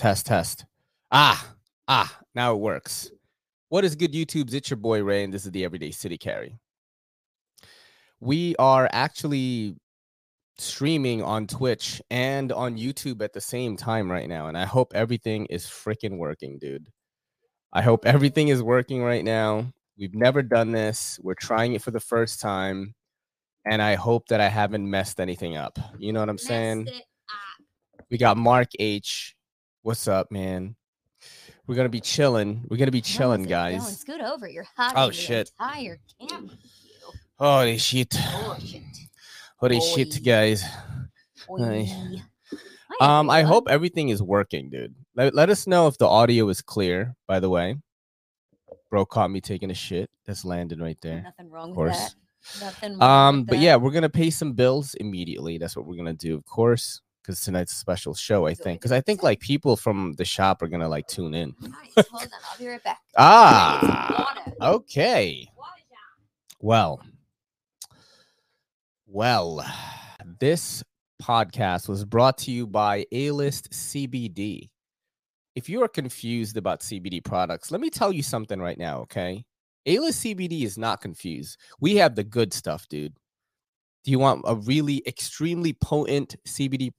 Test, test. Ah, ah, now it works. What is good, YouTube's? It's your boy Ray, and this is the Everyday City Carry. We are actually streaming on Twitch and on YouTube at the same time right now, and I hope everything is freaking working, dude. I hope everything is working right now. We've never done this. We're trying it for the first time, and I hope that I haven't messed anything up. You know what I'm saying? We got Mark H. What's up, man? We're gonna be chilling. We're gonna be chilling, guys. Dylan, scoot over. You're hot. Oh, shit. Entire camp. Holy shit! Oh shit. Holy shit, guys. Hi, Um, I hope everything is working, dude. Let, let us know if the audio is clear. By the way, bro caught me taking a shit. That's landed right there. Nothing wrong Of with course. that. Nothing wrong Um, with but that. yeah, we're gonna pay some bills immediately. That's what we're gonna do, of course, because tonight's a special show. I think, because I think like people from the shop are gonna like tune in. Nice. Hold on. I'll be right back. Ah, okay. Well, well, this podcast was brought to you by A List CBD. If you are confused about CBD products, let me tell you something right now, okay? A List CBD is not confused. We have the good stuff, dude. Do you want a really extremely potent CBD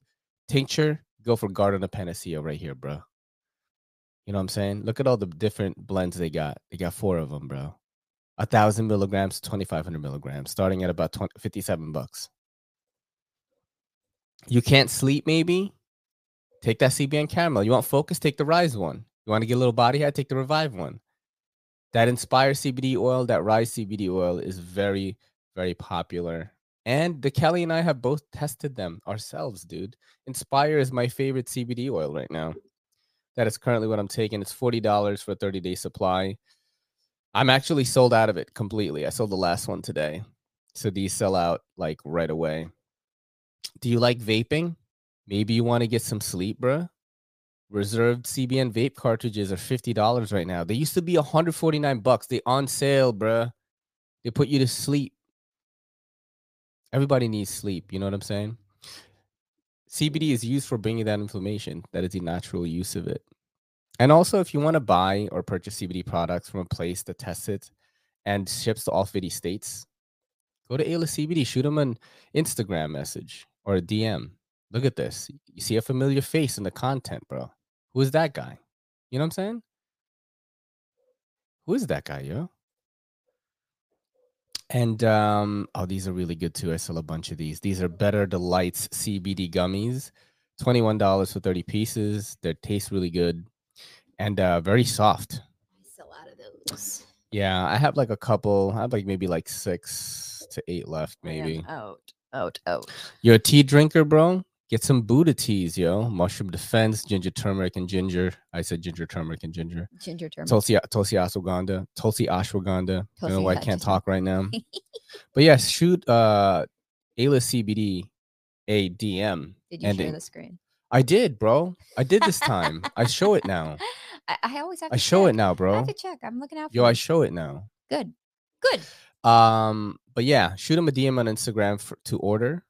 tincture? Go for Garden of Panacea right here, bro. You know what I'm saying? Look at all the different blends they got. They got four of them, bro a thousand milligrams 2500 milligrams starting at about 20, 57 bucks you can't sleep maybe take that cbn caramel you want focus take the rise one you want to get a little body hat take the revive one that inspire cbd oil that rise cbd oil is very very popular and the kelly and i have both tested them ourselves dude inspire is my favorite cbd oil right now that is currently what i'm taking it's $40 for a 30 day supply I'm actually sold out of it completely. I sold the last one today. So these sell out like right away. Do you like vaping? Maybe you want to get some sleep, bruh. Reserved CBN vape cartridges are $50 right now. They used to be 149 bucks. They on sale, bruh. They put you to sleep. Everybody needs sleep, you know what I'm saying? CBD is used for bringing that inflammation. That is the natural use of it. And also, if you want to buy or purchase CBD products from a place that tests it and ships to all 50 states, go to Ayla CBD, shoot them an Instagram message or a DM. Look at this. You see a familiar face in the content, bro. Who is that guy? You know what I'm saying? Who is that guy, yo? And um, oh, these are really good too. I sell a bunch of these. These are Better Delights CBD gummies. $21 for 30 pieces. They taste really good and uh, very soft. I sell out of those. Yeah, I have like a couple. I have like maybe like six to eight left, maybe. out. Out. Out. You're a tea drinker, bro? Get some Buddha teas, yo. Mushroom defense, ginger, turmeric, and ginger. I said ginger, turmeric, and ginger. Ginger turmeric. Tulsi, Tulsi ashwagandha. Tulsi ashwagandha. I don't know why I can't talk right now. but yeah, shoot uh Ayla CBD a DM. Did you and share it- the screen? I did, bro. I did this time. I show it now. I, I always have to I show it check. now, I bro. have to check. I'm looking out for Yo, I show it now. Good. Good. Um, but yeah, shoot him a DM on Instagram for, to order,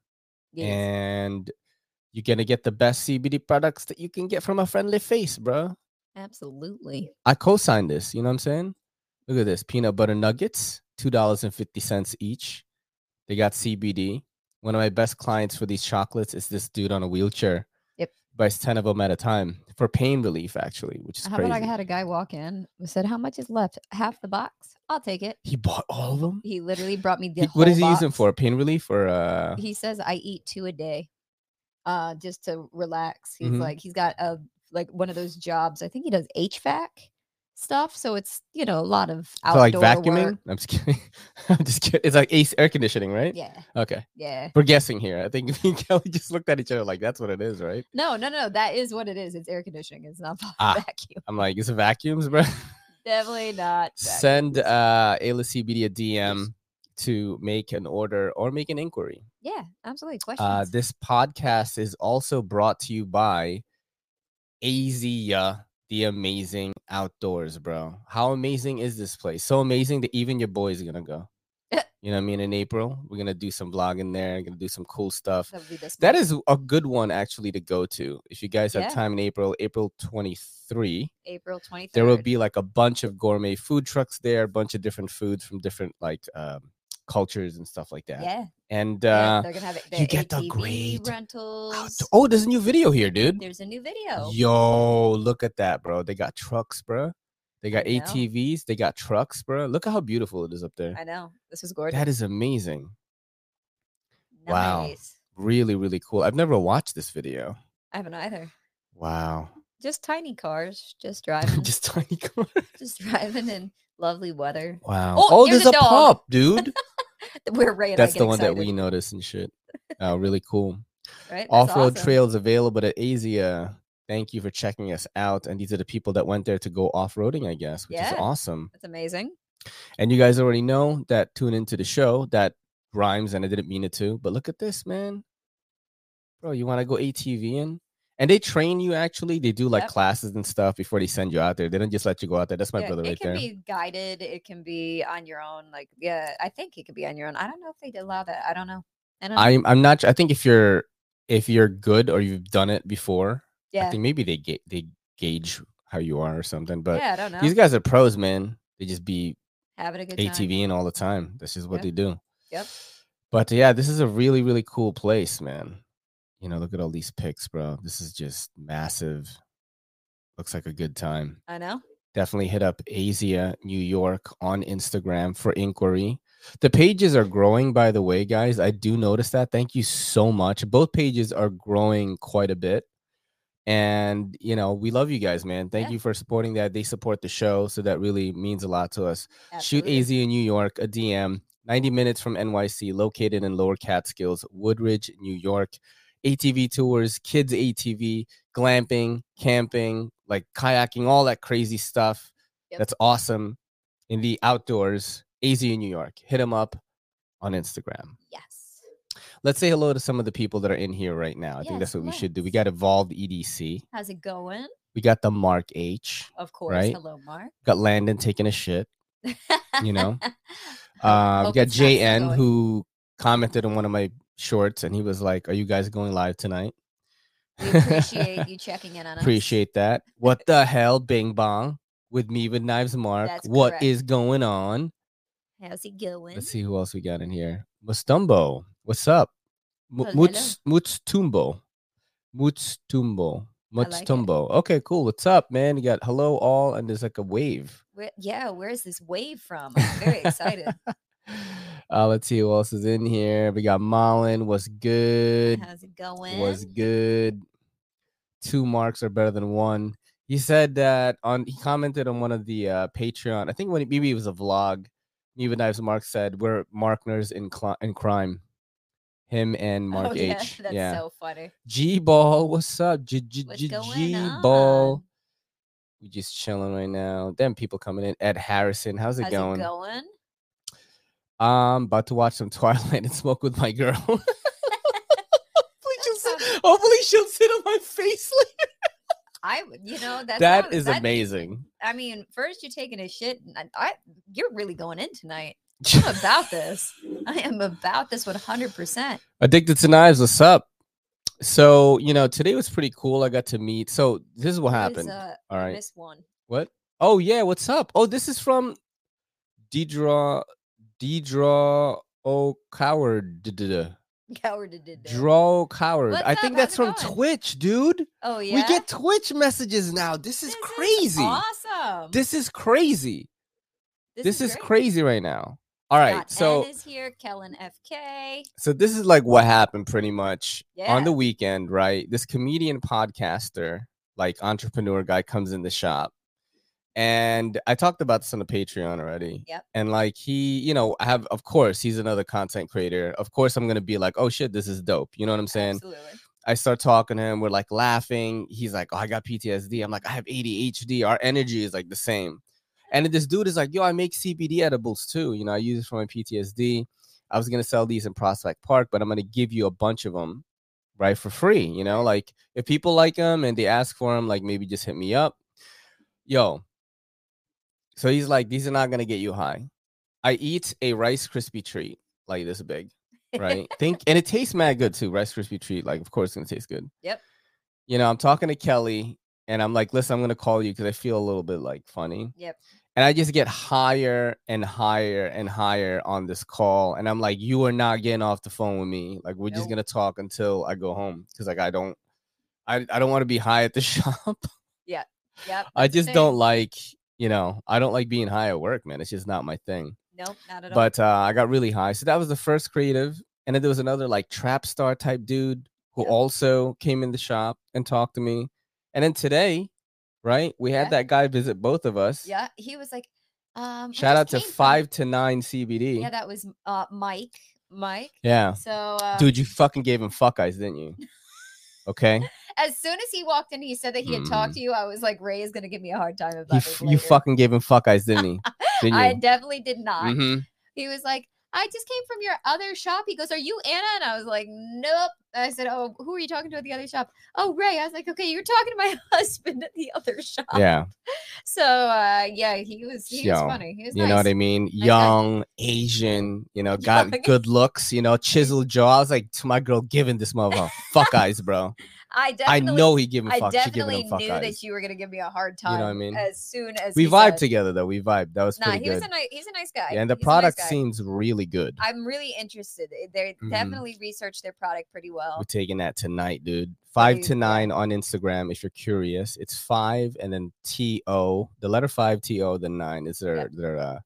Yes. and you're gonna get the best CBD products that you can get from a friendly face, bro. Absolutely. I co-signed this. You know what I'm saying? Look at this: peanut butter nuggets, two dollars and fifty cents each. They got CBD. One of my best clients for these chocolates is this dude on a wheelchair. Yep. Buys ten of them at a time for pain relief, actually, which is How crazy. about I had a guy walk in who said, How much is left? Half the box. I'll take it. he bought all of them. He literally brought me the He- what is he whole using for? Pain relief or uh? He says I eat two a day, uh, just to relax. He's Mhm. like he's got a like one of those jobs. I think he does HVAC stuff, so it's you know a lot of So outdoor like vacuuming? work. I'm just kidding. I'm just kidding. It's like ace air conditioning, right? Yeah, Okay. yeah. We're guessing here. I think me and Kelly just looked at each other like that's what it is, right? No, no, no. That is what it is. It's air conditioning. It's not Ah. vacuum. I'm like, it's vacuums, bro. Definitely not. Send vacuums. uh Ayla CBD a DM to make an order or make an inquiry. yeah, absolutely. Questions. Uh this podcast is also brought to you by Azia, the amazing outdoors, bro. How amazing is this place? So amazing that even your boy's gonna go. You know what I mean? In April, we're gonna do some vlogging there. Gonna do some cool stuff. That would be this. That month. is a good one actually to go to. If you guys have Yeah. time in April, April 23, April twenty there will be like a bunch of gourmet food trucks there, a bunch of different foods from different like um, cultures and stuff like that. Yeah, And yeah, uh, they're gonna have it. you get the ATV grade. oh, rentals. oh, there's a new video here, dude. There's a new video. Yo, look at that, bro. They got trucks, bro. They got. ATVs. They got trucks, bro. Look at how beautiful it is up there. I know this was gorgeous. That is amazing. wow. Really, really cool. I've never watched this video. I haven't either. Wow. Just tiny cars, just driving, just, Just tiny car. driving in lovely weather. Wow. Oh, Oh, there's there's a a pup, dude. We're Ray and I That's get the one that we noticed and shit. Oh, really cool. right? Off-road awesome. trails available at Asia. Thank you for checking us out. And these are the people that went there to go off-roading, I guess, which is awesome. That's amazing. And you guys already know that tune into the show that rhymes, and I didn't mean it to. But look at this, man. Bro, you want to go ATV in? And they train you actually. They do like Yep. classes and stuff before they send you out there. They don't just let you go out there. That's my Yeah, brother it right can there. be guided. It can be on your own. Like, yeah, I think it could be on your own. I don't know if they'd allow that. I don't know. I don't know. I'm I'm not. I think if you're if you're good or you've done it before, yeah, I think maybe they ga- they gauge how you are or something. But yeah, I don't know. these guys are pros, man. They just be Having a good time. ATVing all the time. This is what Yep. they do. Yep. But yeah, this is a really, really cool place, man. You know, look at all these pics, bro. This is just massive. Looks like a good time. I know. Definitely hit up Asia New York on Instagram for inquiry. The pages are growing, by the way, guys. I do notice that. Thank you so much. Both pages are growing quite a bit. And, you know, we love you guys, man. Thank Yeah. you for supporting that. They support the show. So that really means a lot to us. Shoot Absolutely. AZ in New York, a DM, 90 minutes from NYC, located in Lower Catskills, Woodridge, New York. ATV tours, kids ATV, glamping, camping, like kayaking, all that crazy stuff. Yep. That's awesome in the outdoors. AZ in New York. Hit them up on Instagram. Yes. Let's say hello to some of the people that are in here right now. I think that's Yes, what we should do. We got Evolved EDC. How's it going? We got the Mark H. Of course. Right? Hello, Mark. Got Landon taking a shit. You know? Uh, we got it's not still JN who commented on one of my shorts and he was like, Are you guys going live tonight? We appreciate you checking in on us. Appreciate that. What the hell, Bing Bong? With me with Knives Mark. That's What correct. is going on? How's it going? Let's see who else we got in here. Mustumbo. What's up? Hello, Muts Mutstumbo. Mutstumbo. like it. Mutstumbo. Okay, cool. What's up, man? You got hello all and there's like a wave. Where, yeah, where's this wave from? I'm very excited. uh, let's see who else is in here. We got Malin. What's good? How's it going? was good. Two marks are better than one. He said that on he commented on one of the uh, Patreon. I think when maybe it was a vlog. Even Knives Mark said we're Markners in cli- in crime. Him and Mark oh, yeah, H. That's yeah. so funny. G ball, what's up? G G G G ball. We just chilling right now. Them people coming in. Ed Harrison, how's it How's going? it going? Um, about to watch some Twilight and smoke with my girl. hopefully, she'll sit, hopefully she'll sit on my face later. I, would- you know, that's That not- is that- amazing. I mean, first you're taking a shit. And I, I, you're really going in tonight. I'm about this. I am about this 100. percent Addicted to Knives, what's up? So, you know, today was pretty cool. I got to meet. So, this is what happened. Uh, All right. missed one. What? Oh, yeah. What's up? Oh, this is from Deidra, Deidra Oh Coward. Did. Draw Coward. What's I think How's that's from going? Twitch, dude. Oh yeah. We get Twitch messages now. This is This crazy. awesome. This is crazy. This, is, great. crazy right now. All right. Scott so is here. Kellen FK. so this is like what happened pretty much on the weekend, right? This comedian podcaster, like entrepreneur guy comes in the shop. And I talked about this on the Patreon already. Yep. And like he, you know, I have of course he's another content creator. Of course I'm gonna be like, oh shit, this is dope. You know what I'm saying? Absolutely. I start talking to him. We're like laughing. He's like, "Oh, I got PTSD." I'm like, "I have ADHD." Our energy is like the same. And this dude is like, "Yo, I make CBD edibles too. You know, I use it for my PTSD. I was gonna sell these in Prospect Park, but I'm gonna give you a bunch of them, right, for free. You know, like if people like them and they ask for them, like maybe just hit me up. Yo. So he's like, "These are not gonna get you high." I eat a Rice Krispie treat like this big, right? Think, and it tastes mad good too. Rice Krispie treat, like of course, it's gonna taste good. Yep. You know, I'm talking to Kelly, and I'm like, listen, I'm gonna call you because I feel a little bit like funny. Yep. And I just get higher and higher and higher on this call, and I'm like, you are not getting off the phone with me. Like we're just gonna talk until I go home because like I don't, I I don't want to be high at the shop. Yeah. Yep. I just don't like, you know, I don't like being high at work, man. It's just not my thing. Nope, not at all. But uh, I got really high. So that was the first creative. And then there was another like trap star type dude who Yeah. also came in the shop and talked to me. And then today, right, we had Yeah. that guy visit both of us. yeah, he was like, um, Shout out to from- five to nine CBD. Yeah, that was uh Mike. Mike. Yeah. So uh, Dude, you fucking gave him fuck eyes, didn't you? Okay. As soon as he walked in, he said that he had talked to you. I was like, Ray is gonna give me a hard time about f- you fucking gave him fuck eyes, didn't he? Didn't I definitely did not. Mhm. He was like, I just came from your other shop. He goes, Are you Anna? And I was like, Nope. I said, Oh, who are you talking to at the other shop? Oh, Ray. I was like, Okay, you're talking to my husband at the other shop. Yeah. So uh yeah, he was he was funny. He was You nice. know what I mean? Young, Asian, you know, got Young. good looks, you know, chiseled jaw. I was like to my girl, giving this motherfucker fuck eyes, bro. I definitely, I know he giving I fuck. Giving definitely him knew eyes. that you were gonna give me a hard time. You know what I mean? As soon as we vibed said- together though. We vibed. That was Nah, pretty he was good. a nice. He's a nice guy. yeah, and the He's a nice product seems really good. I'm really interested. They Mhm. definitely researched their product pretty well. We're taking that tonight, dude. Five to nine on Instagram if you're curious. It's five and then T O, the letter five T O, then nine is their Yep. their uh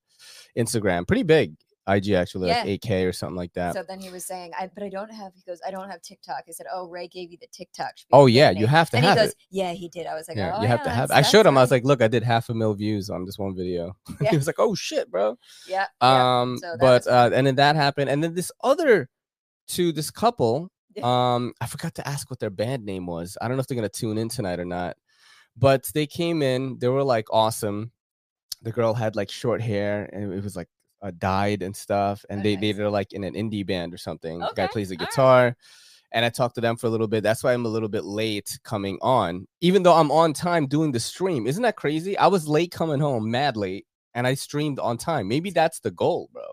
Instagram. Pretty big. IG actually like 8K or something like that. So then he was saying, I, but I don't have, he goes, I don't have TikTok. I said, Oh, Ray gave you the TikTok. oh yeah, he?" you have to and have he goes, it. Yeah, he did. I was like, Yeah, oh, you have yeah, to have. it. I showed him. I was like, "Look, I did half a mil views on this one video." Yeah. he was like, "Oh shit, bro." Yeah. yeah. Um, so but uh, and then that happened, and then this other to this couple. Um, I forgot to ask what their band name was. I don't know if they're gonna tune in tonight or not. But they came in. They were like awesome. The girl had like short hair, and it was like uh, dyed and stuff. And Oh, they they're like in an indie band or something. The guy plays the all right. guitar. And I talked to them for a little bit. That's why I'm a little bit late coming on, even though I'm on time doing the stream. Isn't that crazy? I was late coming home, mad late, and I streamed on time. Maybe that's the goal, bro.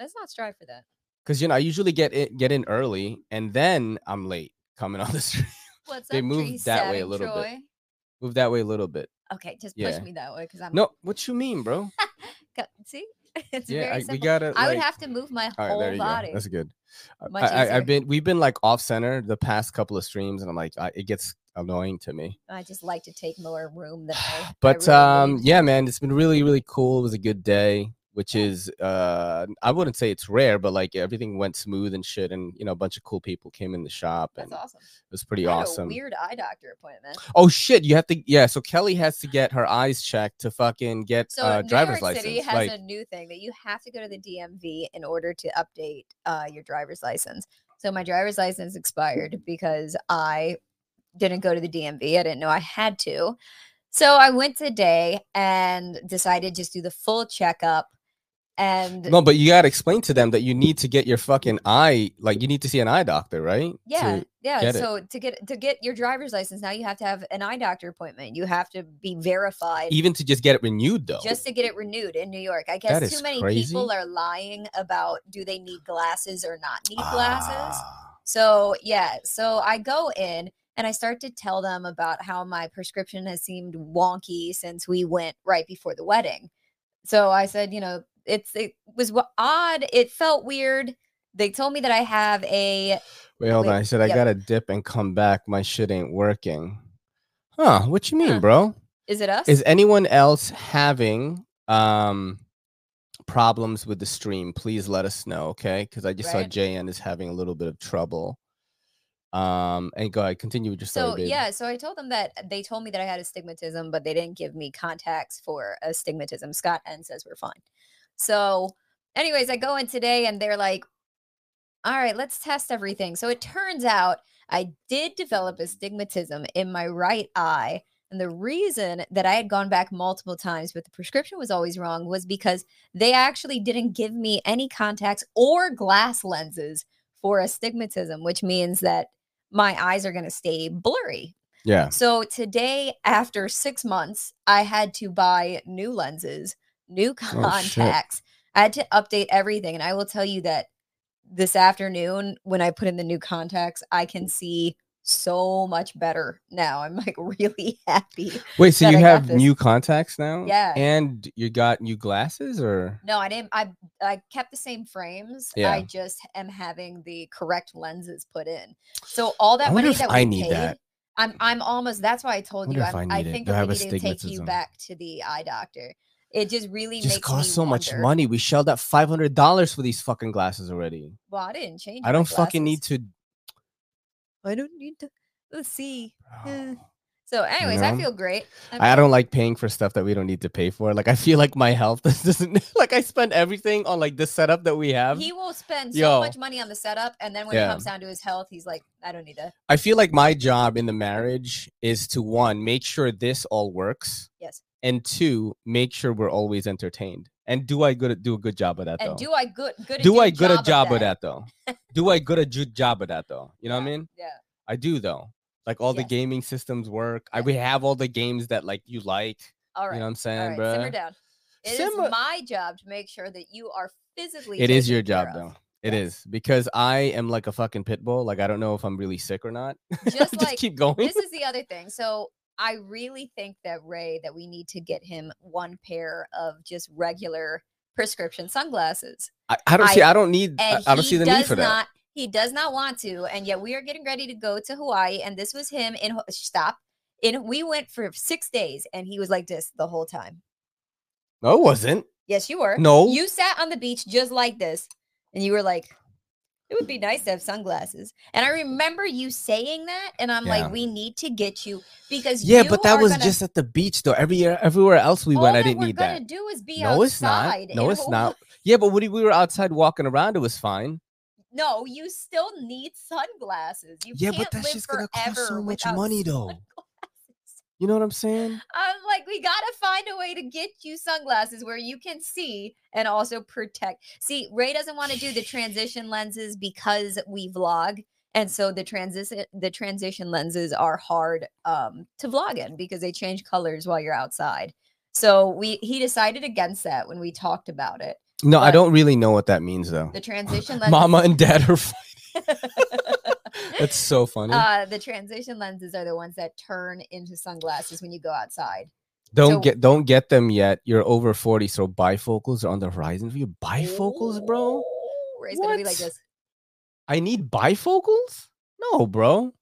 let's not strive for that. Because you know, I usually get in, get in early, and then I'm late coming on the stream. What's They up, moved that way a little bit. Move that way a little bit. Okay, just Yeah. push me that way because I'm No, what you mean, bro? See, it's yeah, very I, we gotta. I would have to move my right, whole body. go. That's good. I- I, I. I've been we've been like off center the past couple of streams, and I'm like, I, it gets annoying to me. I just like to take more room than I. I But really um, need. yeah, man, it's been really really cool. It was a good day, which is uh, I wouldn't say it's rare, but like everything went smooth and shit, and you know, a bunch of cool people came in the shop, that's and awesome. it was pretty I had awesome. A weird eye doctor appointment. Oh shit, you have to yeah. So Kelly has to get her eyes checked to fucking get So uh, New driver's York license. City has like, a new thing that you have to go to the DMV in order to update uh, your driver's license. So my driver's license expired because I didn't go to the DMV. I didn't know I had to. So I went today and decided just do the full checkup. And no, but you gotta explain to them that you need to get your fucking eye, like you need to see an eye doctor, right? yeah, To- yeah. get it. So to get to get your driver's license, now you have to have an eye doctor appointment. You have to be verified. even to just get it renewed though. just to get it renewed in New York. I guess too many crazy. people are lying about do they need glasses or not need glasses. Ah, So, yeah, so I go in and I start to tell them about how my prescription has seemed wonky since we went right before the wedding. So I said, you know, it's it was odd. It felt weird. They told me that I have a Wait, hold Wait, on. I said I gotta dip and come back. My shit ain't working. Huh? What you mean, Huh. bro? is it us? Is anyone else having um problems with the stream? Please let us know, okay? Because I just saw Right. JN is having a little bit of trouble. Um, and go ahead, continue with your story. So yeah, so I told them that they told me that I had astigmatism, but they didn't give me contacts for astigmatism. Scott N says we're fine. So, anyways, I go in today and they're like, "All right, let's test everything." So it turns out I did develop astigmatism in my right eye, and the reason that I had gone back multiple times, but the prescription was always wrong, was because they actually didn't give me any contacts or glass lenses for astigmatism, which means that my eyes are going to stay blurry. yeah. So today, after six months, I had to buy new lenses, new Oh, contacts. I had to update everything. And I will tell you that this afternoon, when I put in the new contacts, I can see so much better now. I'm like really happy. Wait, so you I have new contacts now? Yeah. And you got new glasses or No, I didn't. I I kept the same frames. Yeah. I just am having the correct lenses put in. So all that I money that we I need paid, that. I'm I'm almost. That's why I told you. I'm, I I, it. think I that we need to take you back to the eye doctor. It just really it just makes costs me so much money. We shelled out five hundred dollars for these fucking glasses already. Well, I didn't change. I don't fucking need to I don't need to. Let's see. Eh. Bro. So, anyways, I know? feel great. I I don't like paying for stuff that we don't need to pay for. Like I feel like my health doesn't like I spend everything on like this setup that we have. He will spend so Yo. much money on the setup, and then when it comes down to his health, he's like, "I don't need to." I feel like my job in the marriage is to one, make sure this all works, Yes. and two, make sure we're always entertained. And do I good do a good job of that And though? do I good good? do I good good a job of that though? do I good a ju- job of that though? You know what I mean? Yeah. I do though. Like all the gaming systems work. I we have all the games that like you like. All right. You know what I'm saying, right. bro? Simmer down. It is Simmer- my job to make sure that you are physically. It is your job though. It Yes. is because I am like a fucking pit bull. Like I don't know if I'm really sick or not. Just Just like keep going. this is the other thing. So I really think that Ray that we need to get him one pair of just regular prescription sunglasses. I, I don't I- see. I don't need. I, I don't see the need for that. not. He does not want to, and yet we are getting ready to go to Hawaii, and this was him in stop. In we went for six days, and he was like this the whole time. No, it wasn't. Yes, you were. No. You sat on the beach just like this, and you were like, it would be nice to have sunglasses. And I remember you saying that, and I'm Yeah. like, we need to get you because Yeah, you but that was gonna- just at the beach though. Every year, everywhere else we all went, I didn't need that. do is be No, it's not. No, it's not. Yeah, but when we were outside walking around, it was fine. No, you still need sunglasses. You Yeah, can't but that's live just gonna cost forever so much money, though. sunglasses. You know what I'm saying? I'm like, we gotta find a way to get you sunglasses where you can see and also protect. See, Ray doesn't want to do the transition lenses because we vlog, and so the transition the transition lenses are hard um, to vlog in because they change colors while you're outside. So we he decided against that when we talked about it. No, I don't really know what that means though. The transition lenses. Mama and dad are. fighting. That's so funny. uh, the transition lenses are the ones that turn into sunglasses when you go outside. don't so- get don't get them yet. You're over forty, so bifocals are on the horizon for you. Bifocals, bro. Ray's gonna be like What? this. I need bifocals. No, bro.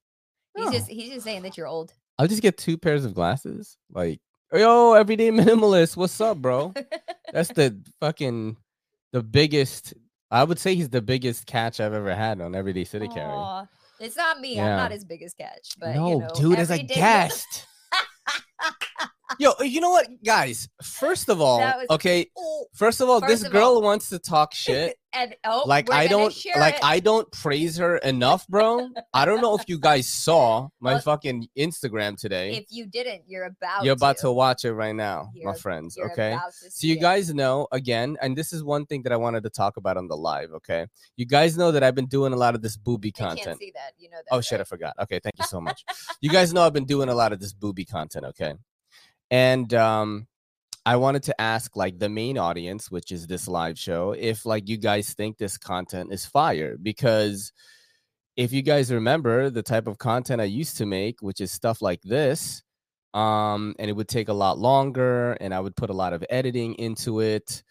He's just he's just saying that you're old. I'll just get two pairs of glasses. Like, yo, everyday minimalist. What's up, bro? That's the fucking the biggest. I would say he's the biggest catch I've ever had on Everyday City Carry. It's not me. I'm Yeah. not his biggest catch, but no, you know, dude, as a guest. Yo, you know what, guys? First of all, was- okay. First of all, First this of girl all- wants to talk shit. and oh, like I don't like it. I don't praise her enough, bro. I don't know if you guys saw my Well, fucking Instagram today. If you didn't, you're about. You're about to watch it right now, my You're- friends. Okay. So you it. guys know again, and this is one thing that I wanted to talk about on the live. Okay, you guys know that I've been doing a lot of this booby They content. see that. You know that. Oh shit, I forgot. Okay, thank you so much. you guys know I've been doing a lot of this booby content. Okay, and um, I wanted to ask like the main audience, which is this live show, if like you guys think this content is fire because. If you guys remember the type of content I used to make, which is stuff like this, um, and it would take a lot longer, and I would put a lot of editing into it.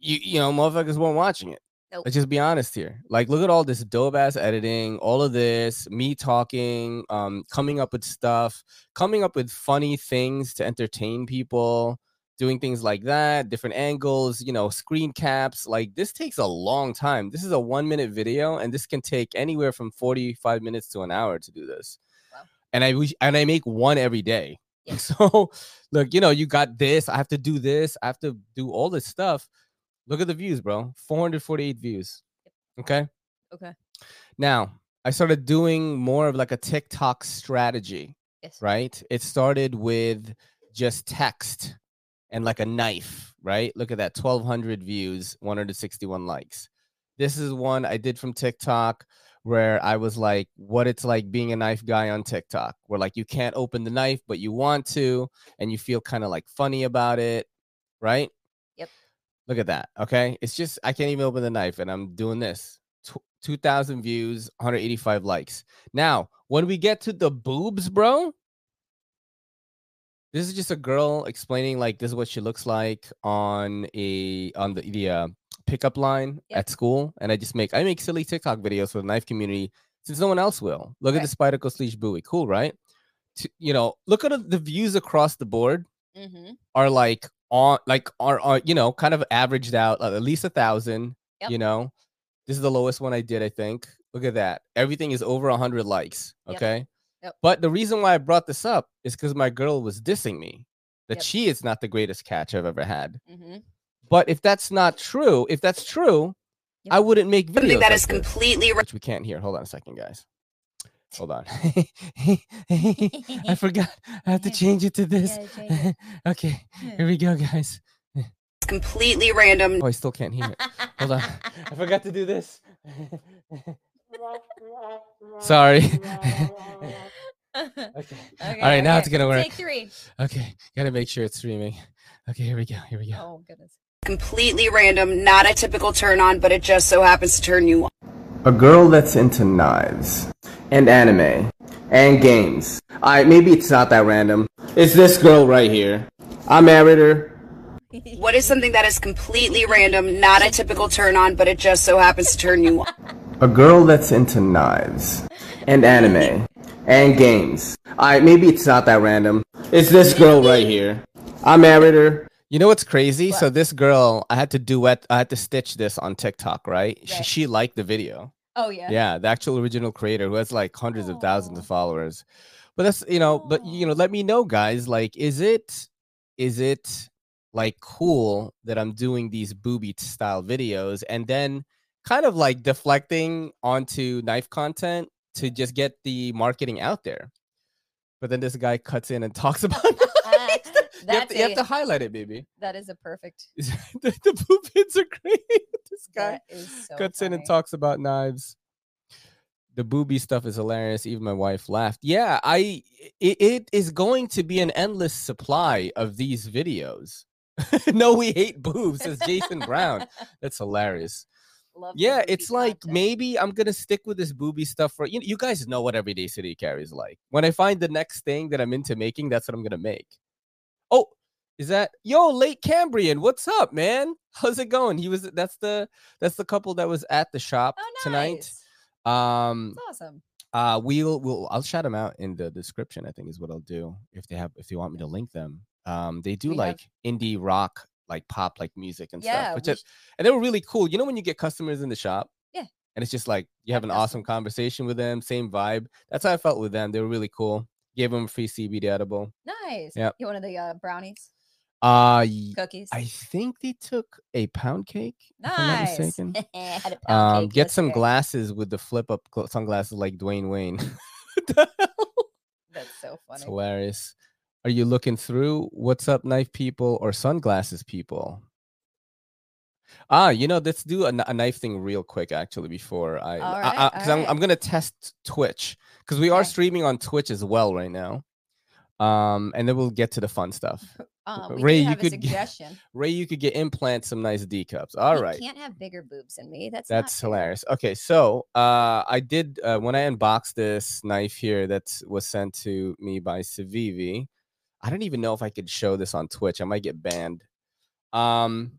You you know, motherfuckers weren't watching it. Nope. Let's just be honest here. Like, look at all this dope ass editing, all of this, me talking, um, coming up with stuff, coming up with funny things to entertain people, doing things like that, different angles, you know, screen caps. Like, this takes a long time. This is a one minute video, and this can take anywhere from 45 minutes to an hour to do this. Wow. And I wish, and I make one every day. Yeah. So, look, you know, you got this. I have to do this. I have to do all this stuff. Look at the views, bro. 448 views. Okay. Okay. Now, I started doing more of like a TikTok strategy, Yes. right? It started with just text and like a knife, right? Look at that 1200 views, 161 likes. This is one I did from TikTok where I was like, what it's like being a knife guy on TikTok, where like you can't open the knife, but you want to, and you feel kind of like funny about it, right? Look at that. Okay. It's just, I can't even open the knife and I'm doing this. Tw- 2,000 views, 185 likes. Now, when we get to the boobs, bro, this is just a girl explaining like this is what she looks like on a on the the uh, pickup line Yep. at school, and I just make I make silly TikTok videos for the knife community since no one else will. Look at Right. the Spyderco Sleech buoy, cool, right? To, you know, look at the- the views across the board Mm-hmm. are like on like are, are you know kind of averaged out uh, at least a thousand. Yep. You know, this is the lowest one I did, I think. Look at that. Everything is over a hundred likes. Okay. Yep. But the reason why I brought this up is because my girl was dissing me that Yep. she is not the greatest catch I've ever had. Mm-hmm. But if that's not true, if that's true, Yep. I wouldn't make videos. Something that like is this, completely which we can't hear. Hold on a second, guys. Hold on. I forgot. I have to change it to this. Yeah, it. okay, here we go, guys. completely random. Oh, I still can't hear it. Hold on. I forgot to do this. Sorry. okay. Okay, All right, now it's gonna work. Take three. Okay, gotta make sure it's streaming. Okay, here we go. Here we go. Oh goodness. Completely random, not a typical turn on, but it just so happens to turn you on. A girl that's into knives and anime and games. I maybe it's not that random. It's this girl right here. I married her. What is something that is completely random, not a typical turn on, but it just so happens to turn you on? A girl that's into knives and anime and games. I maybe it's not that random. It's this girl right here. I married her. You know what's crazy? So this girl, I had to duet, I had to stitch this on TikTok, right? She, Right. she liked the video. Oh yeah. Yeah, the actual original creator who has like hundreds of thousands of oh. followers. But that's you know, but you know, let me know, guys. Like, is it is it like cool that I'm doing these booby style videos and then kind of like deflecting onto knife content to just get the marketing out there? But then this guy cuts in and talks about. You, have to, you have to highlight it, baby. That is a perfect. the, the boob hits are great. this guy so cuts in and talks about knives. The booby stuff is hilarious. Even my wife laughed. Yeah, I it, it is going to be an endless supply of these videos. no, we hate boobs, says Jason Brown. That's hilarious. Love Yeah, it's like content. maybe I'm gonna stick with this booby stuff for you. You guys know what Everyday City Carry is like. When I find the next thing that I'm into making, that's what I'm gonna make. Oh, is that yo late Cambrian? What's up, man? How's it going? He was that's the that's the couple that was at the shop Oh, tonight. nice. Um, That's awesome. uh, we'll we'll I'll shout them out in the description. I think is what I'll do if they have if they want me to link them. Um, they do We have- like indie rock, like pop, like music and Yeah, stuff, which is and they were really cool. You know when you get customers in the shop, Yeah. and it's just like you have Have an awesome conversation with them, same vibe. That's how I felt with them. They were really cool. Gave them a free CBD edible. Nice. Yep. You wanted the uh, brownies, Uh, cookies. I think they took a pound cake. if I'm not nice. Pound Um, cake get some glasses with the flip up gl- sunglasses like Dwayne Wayne. That's so It's funny. hilarious. Are you looking through what's up, knife people or sunglasses people? Ah, you know, let's do a, a knife thing real quick, actually, before I, I- right, I- 'cause all I'm. I'm gonna test Twitch because we are streaming on Twitch as well right now. Um, and then we'll get to the fun stuff. Um, we Ray, you a could get- Ray, you could get implant some nice D cups. All you right. can't have bigger boobs than me. That's That's hilarious. Okay, so uh, I did uh, when I unboxed this knife here that was sent to me by Civivi. I don't even know if I could show this on Twitch. I might get banned. Um,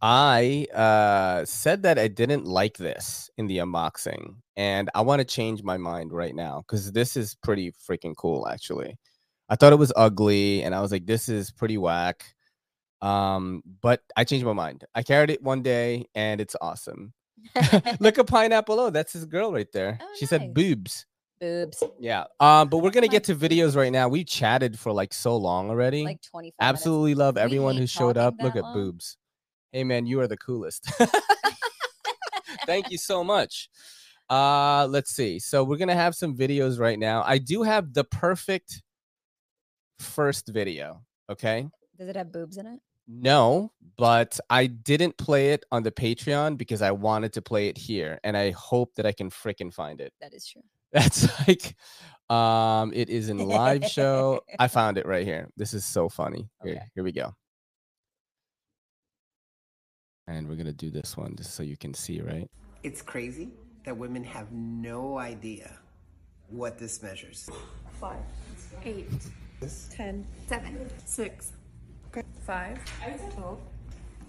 I uh, said that I didn't like this in the unboxing, and I want to change my mind right now because this is pretty freaking cool. Actually, I thought it was ugly, and I was like, "This is pretty whack." Um, but I changed my mind. I carried it one day, and it's awesome. Look at pineapple. Oh, that's his girl right there. Oh, she said boobs. boobs. Yeah. Um, but we're gonna get to videos right now. We chatted for like so long already. Like 25 minutes. Absolutely love everyone who showed up. Look that at long. boobs. Hey man, you are the coolest. Thank you so much. Uh let's see. So we're gonna have some videos right now. I do have the perfect first video. Okay. Does it have boobs in it? No, but I didn't play it on the Patreon because I wanted to play it here, and I hope that I can fricking find it. That is true. That's like, um, it is in live show. I found it right here. This is so funny. Here, Okay. here we go. And we're gonna do this one just so you can see, right? It's crazy that women have no idea what this measures. Five, eight, ten, seven, six, five, twelve,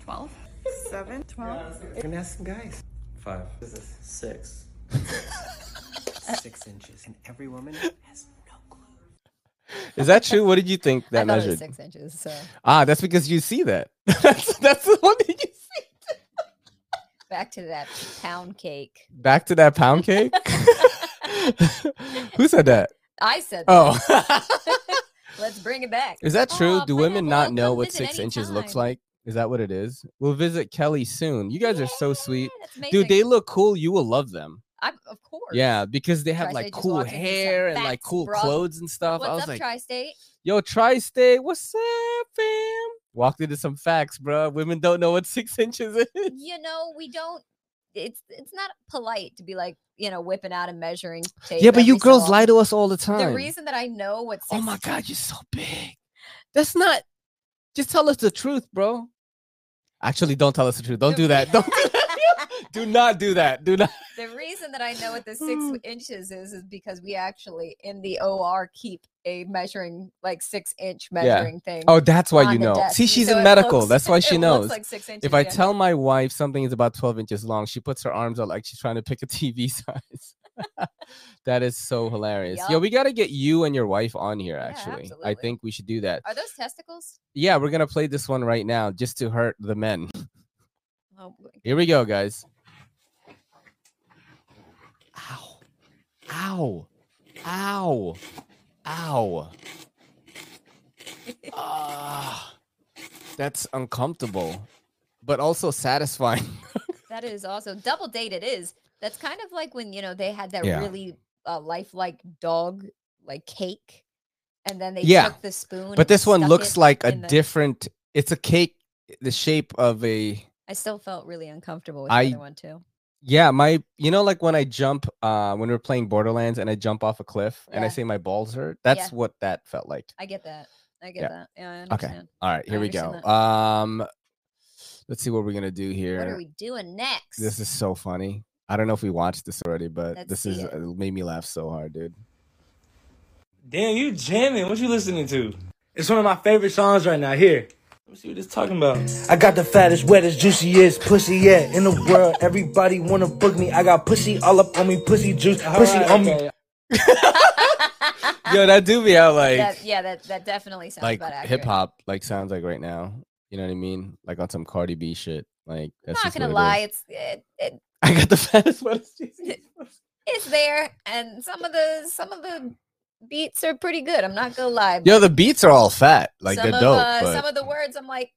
twelve, seven, twelve. We're gonna ask some guys. Five. Six. Six inches. And every woman has no clue. Is that true? What did you think I that thought it was measured? six inches. So Ah, that's because you see that. that's that's the one that you see. Back to that pound cake. Back to that pound cake. Who said that? I said, that. Oh, let's bring it back. is that true? Aw, Do it- women not know what six inches looks like? Is that what it is? We'll visit Kelly soon. You guys are so sweet. Dude, they look cool. You will love them. I'm, of course. Yeah, because they have Tri-State like cool walked in with some hair and like cool bro. clothes and stuff. I What's was up, like, Tri-State? yo, Tri-State, what's up, fam? Walked into some facts, bro. Women don't know what six inches is. You know, we don't. It's it's not polite to be like you know whipping out a measuring tape. Yeah, but you every so girls lie to us all the time. The reason that I know what oh my god, you're so big. That's not. Just tell us the truth, bro. Actually, don't tell us the truth. Don't do that. Don't. Do, that. do not do that. Do not. the reason that I know what the six inches is is because we actually in the OR keep a measuring like six inch measuring thing. Oh, that's why you know. desk, See, she's so in medical. looks- That's why she knows. Like six inches. if I yeah. tell my wife something is about 12 inches long, she puts her arms out like she's trying to pick a TV size. that is so hilarious. Yo, we got to get you and your wife on here, Yeah, actually. I think we should do that. are those testicles? Yeah, we're to play this one right now just to hurt the men. Oh, boy. Here we go, guys. Ow. Ow. Ow. Ow. Ah, that's uncomfortable, but also satisfying. that is also double date. It is. That's kind of like when you know they had that Yeah. really uh, lifelike dog like cake, and then they Yeah, took the spoon. but and this one stuck looks it like a in the- different. It's a cake, the shape of a. I still felt really uncomfortable with I- the other one too. Yeah, my. You know, like when I jump, uh, when we are playing Borderlands, and I jump off a cliff, and I Yeah. say my balls hurt. That's Yeah. what that felt like. I get that. I get Yeah. that. Yeah, I Okay. understand. All right, I here we go. understand Um, let's see what we're gonna do here. What are we doing next? This is so funny. I don't know if we watched this already, but Let's this see is it. it made me laugh so hard, dude. Damn, you jamming. What you listening to? It's one of my favorite songs right now. Here. Let me see what it's talking about. I got the fattest, wettest, juiciest pussy yet in the world. Everybody wanna book me. I got pussy all up on me, pussy juice, pussy Alright, on me. Yo, that do me out like that, yeah, that that definitely sounds like hip hop like sounds like right now. You know what I mean? Like on some Cardi B shit. Like I'm not gonna what it lie, it's it, it I got the fattest wettest juiciest it's there, and some of the some of the beats are pretty good. I'm not gonna lie. Yo, the beats are all fat. Like some they're of, dope. uh, but some of the words, I'm like,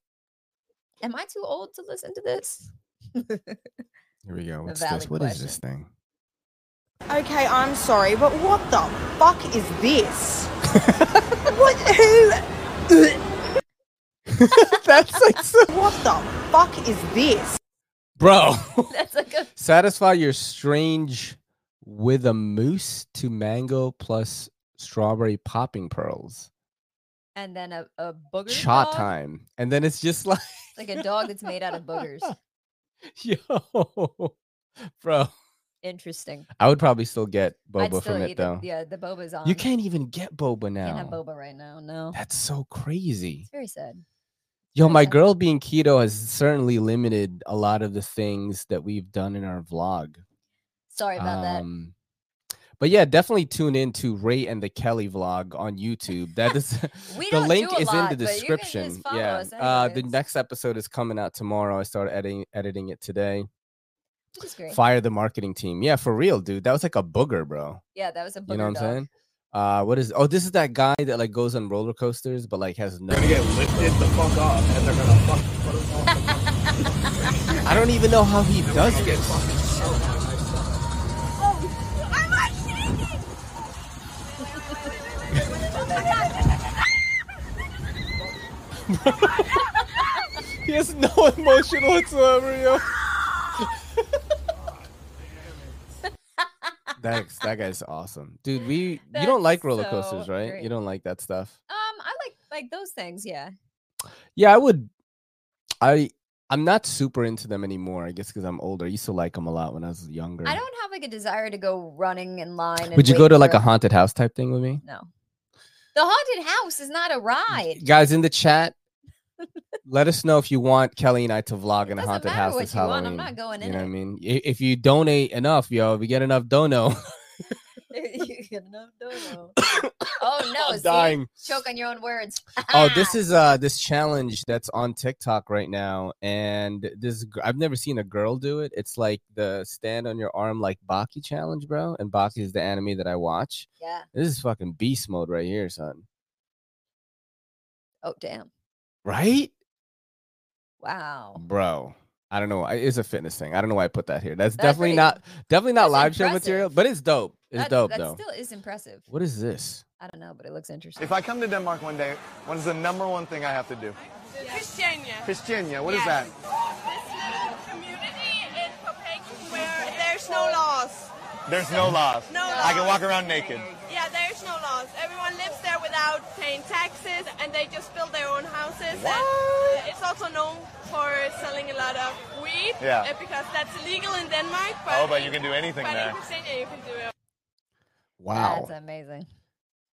am I too old to listen to this? here we go. What's valid this? What is this thing? Okay, I'm sorry, but what the fuck is this? what? Who? That's like so What the fuck is this? Bro. That's like a Satisfy your strange with a moose to mango plus strawberry popping pearls. and then a, a booger Cha dog, time. And then it's just like like a dog that's made out of boogers. Yo, bro. Interesting. I would probably still get boba still from it though. The, yeah, the boba's on. You can't even get boba now. Can't have boba right now. No, That's so crazy. it's very sad. Yo, my girl being keto has certainly limited a lot of the things that we've done in our vlog. Sorry about that. Um, But yeah, definitely tune in to Ray and the Kelly vlog on YouTube. That is the link is lot, in the but you can just description. Yeah. Uh the next episode is coming out tomorrow. I started editing editing it today. Which is great. Fire the marketing team. Yeah, for real, dude. That was like a booger, bro. Yeah, that was a booger You know what I'm saying? Uh what is oh this is that guy that like goes on roller coasters but like has no They're gonna Get lifted the fuck off, and they're gonna fuck put us on. I don't even know how he does this. He has no emotion whatsoever, yo. That's that guy's awesome, dude. We you don't like roller so coasters, right? great. You don't like that stuff. Um, I like like those things. Yeah. Yeah, I would. I I'm not super into them anymore. I guess because I'm older. I used to like them a lot when I was younger. I don't have like a desire to go running in line. And Would you go to like a haunted house type thing with me? No. The haunted house is not a ride. Guys in the chat, let us know if you want Kelly and I to vlog in a haunted house what this you want, I'm not going in. you know what I mean? If you donate enough, yo, if we get enough dono, Get enough dono. oh no! I'm see? dying. Choke on your own words. Oh, this is uh this challenge that's on TikTok right now, and this I've never seen a girl do it. It's like the stand on your arm like Baki challenge, bro. And Baki is the anime that I watch. yeah. This is fucking beast mode right here, son. Oh damn! Right, Wow. bro. I don't know. It's a fitness thing. I don't know why I put that here. That's, That's definitely pretty- not definitely not that's live show material, but it's dope. It's That- dope that though. still is impressive. What is this? I don't know, but it looks interesting. If I come to Denmark one day, what is the number one thing I have to do? Christiania. Christiania, what is Yes. that? This little community in Copenhagen where there's no laws. There's no laws. No laws. I can walk around naked. Yeah, there's no laws. Everyone lives there without paying taxes and they just build their own houses. And it's also known for selling a lot of weed Yeah. uh, because that's illegal in Denmark. But Oh, but you can do anything but there. in Christiania you can do it. Wow. That's amazing.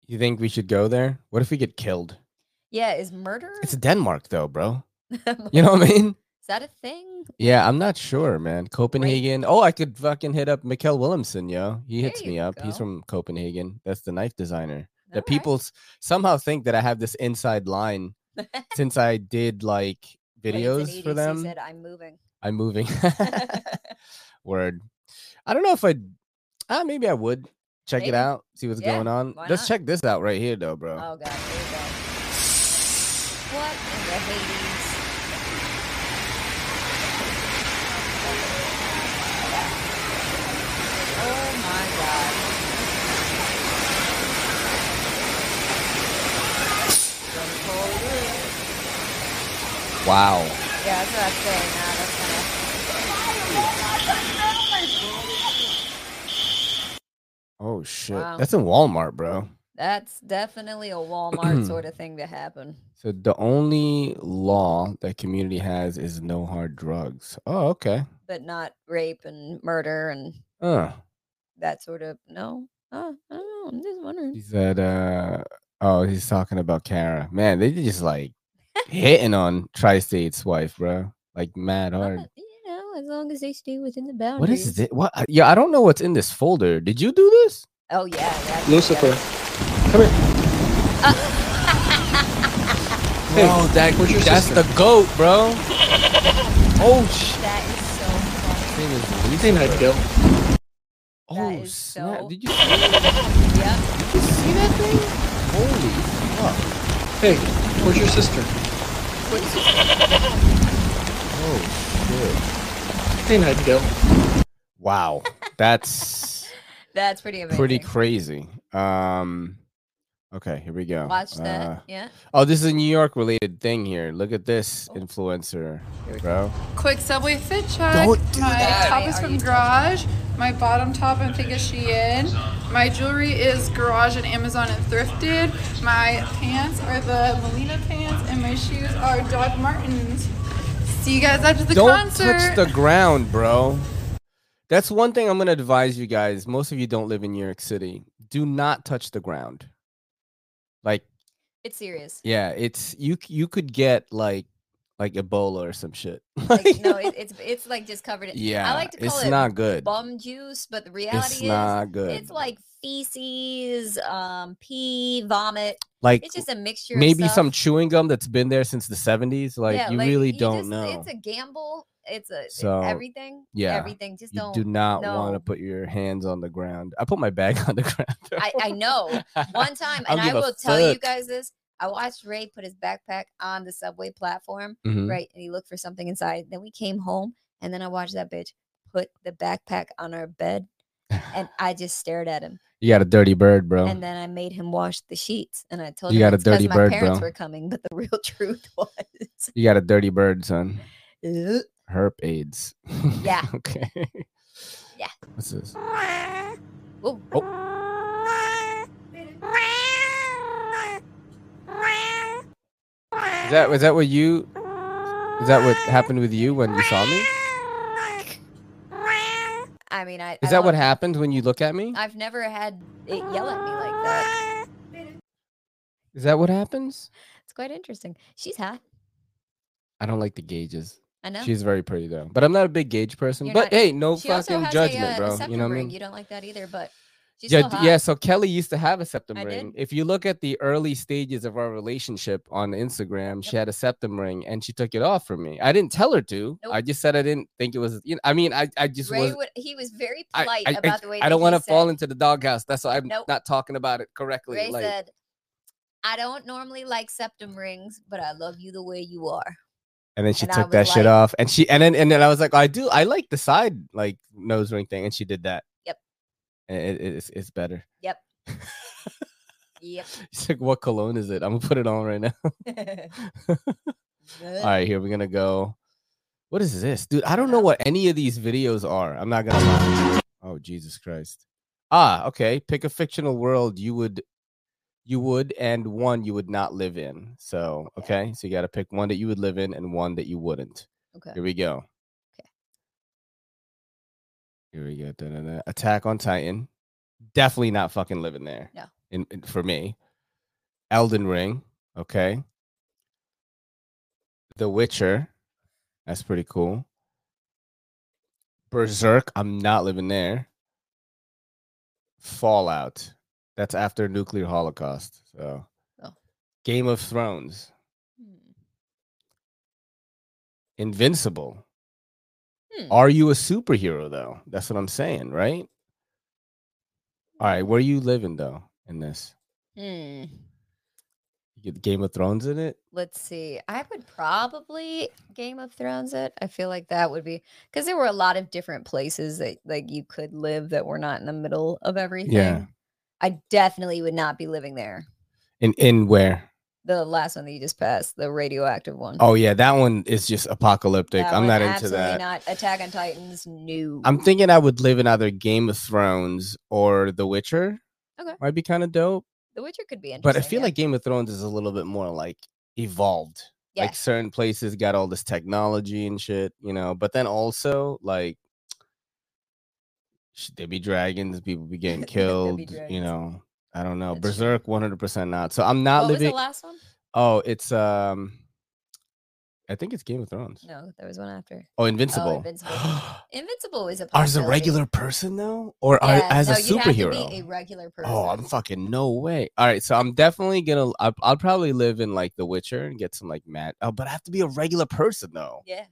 You think we should go there? What if we get killed? Yeah, is murder? It's Denmark though, bro. You know what I mean? Is that a thing? Yeah, I'm not sure, man. Copenhagen. Oh, I could fucking hit up Mikkel Willumsen, yo. He There hits me up. He's from Copenhagen. That's the knife designer. That people somehow think that I have this inside line since I did like videos for them. Said, I'm moving. I'm moving. Word. I don't know if I'd uh, maybe I would check it out, see what's Yeah, going on. Let's check this out right here though, bro. Oh god, here we go. What in the Hades? Oh my god. Wow. Yeah, that's what I'm saying. Nah, that's kind Oh shit. Wow. That's in Walmart, bro. that's definitely a Walmart sort of thing to happen. So the only law that community has is no hard drugs. Oh, okay. But not rape and murder and Uh, that sort of no. Oh, I don't know. I'm just wondering. he said, uh, oh, he's talking about Kara. Man, they just like hitting on Tri-State's wife, bro. Like mad hard. Uh, you know, as long as they stay within the boundaries. What is this? What? uh, Yeah, I don't know what's in this folder. Did you do this? Oh yeah, yeah. Lucifer. yeah. Come here. Bro, that, where's your that's sister? the goat, bro. Oh shit. That is so funny. His name is His name Lucifer. Abigail. Oh snap! so- Did you see that? Yeah. Did you see that thing? Holy fuck! Hey, where's your sister? Oh His name Abigail. shit! Wow, that's That's pretty amazing. pretty crazy. Um, okay, here we go. Watch that. Uh, yeah. oh, this is a New York related thing here. Look at this Oh. influencer, bro. Quick Subway fit check. Don't do My that. top is are from you Garage. My bottom top I think is Shein. My jewelry is Garage and Amazon and thrifted. My pants are the Melina pants, and my shoes are Doc Martens. See you guys after the concert. Don't touch the ground, bro. That's one thing I'm gonna advise you guys. Most of you don't live in New York City. Do not touch the ground. Like, It's serious. yeah, it's you. You could get like like Ebola or some shit. Like, no, it, it's it's like just covered in. yeah, I like to call it's it not good. bum juice, but the reality It's is not good. it's like feces, um, pee, vomit. like It's just a mixture. maybe some chewing gum that's been there since the 70s. Like Yeah, you really you don't just- know. It's a gamble. It's a So, everything. yeah, everything. Just you don't. do not want to put your hands on the ground. I put my bag on the ground. I, I know. One time, and I will tell you guys this. I watched Ray put his backpack on the subway platform, Mhm. right? And he looked for something inside. Then we came home, and then I watched that bitch put the backpack on our bed, and I just stared at him. You got a dirty bird, bro. And then I made him wash the sheets, and I told You him got a dirty my bird, parents bro. were coming, but the real truth was, You got a dirty bird, son. Herp AIDS. Yeah. okay. Yeah. What's this? Ooh. Oh. Is that was that what you Is that what happened with you when you saw me? I mean, I. Is I that what happened when you look at me? I've never had it yell at me like that. Is that what happens? It's quite interesting. She's hot. I don't like the gauges. I know. She's very pretty though, but I'm not a big gauge person. You're but not- hey, no fucking judgment, a, uh, bro. You know what I mean? You don't like that either, but yeah, still d- hot. yeah. So Kelly used to have a septum I ring. did. If you look at the early stages of our relationship on Instagram, she had a septum ring, and she took it off from me. I didn't tell her to. I just said I didn't think it was. You know, I mean, I, I just Ray was. he was very polite I, I, about the way I don't want to fall into the doghouse. That's why I'm Nope. not talking about it correctly. Ray like, said, "I don't normally like septum rings, but I love you the way you are." And then she and took that shit off, and she and then and then I was like, I do. I like the side like nose ring thing, and she did that. Yep. And it, it's it's better. Yep. yep. She's like, what cologne is it? I'm gonna put it on right now. All right, here we're gonna go. What is this, dude? I don't know what any of these videos are. I'm not gonna lie. Oh Jesus Christ. Ah, okay. Pick a fictional world you would, you would, and one you would not live in. So okay, so you got to pick one that you would live in and one that you wouldn't. Okay. Here we go. Okay. Here we go. Da-da-da. Attack on Titan. Definitely not fucking living there. No. In, in for me. Elden Ring. Okay. The Witcher. That's pretty cool. Berserk. I'm not living there. Fallout. That's after nuclear holocaust. So. Oh. Game of Thrones. Hmm. Invincible. Hmm. Are you a superhero though? That's what I'm saying, right? All right, where are you living though in this? Hmm. You get Game of Thrones in it? Let's see. I would probably Game of Thrones it. I feel like that would be because there were a lot of different places that like you could live that were not in the middle of everything. I definitely would not be living there. In in where? The last one that you just passed, the radioactive one. Oh yeah, that one is just apocalyptic. That I'm not into that. Not Attack on Titans. New. I'm thinking I would live in either Game of Thrones or The Witcher. Okay. Might be kind of dope. The Witcher could be interesting. But I feel yeah. like Game of Thrones is a little bit more like evolved. Yeah. Like certain places got all this technology and shit, you know. But then also like there be dragons, people be getting There be killed, you know. I don't know. That's. Berserk 100% not. So I'm not what was living the last one? Oh, it's um I think it's Game of Thrones. No, there was one after. Oh, Invincible. Oh, Invincible. Invincible is a As a regular person though, or are- Yeah, as no, a you'd have to superhero? be a regular person. Oh, I'm fucking no way. All right, so I'm definitely gonna. I'll, I'll probably live in like The Witcher and get some like mad. Oh, but I have to be a regular person though. Yeah.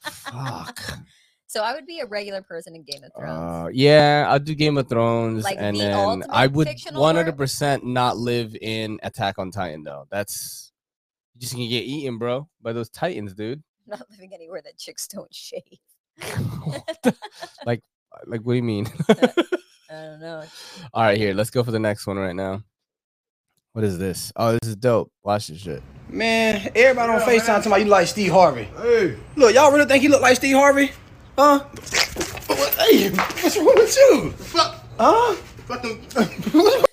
Fuck. So I would be a regular person in Game of Thrones. Uh, yeah, I'll do Game of Thrones, Like and the then I would 100 percent not live in Attack on Titan though. That's you're just gonna get eaten, bro, by those Titans, dude. not living anywhere that chicks don't shave. Like, like what do you mean? I don't know. All right, here, let's go for the next one right now. What is this? Oh, this is dope. Watch this shit. Man, everybody on FaceTime talking about you like Steve Harvey. Hey. Look, y'all really think he look like Steve Harvey? Huh? What- Hey, what's wrong with you? Fuck. Huh?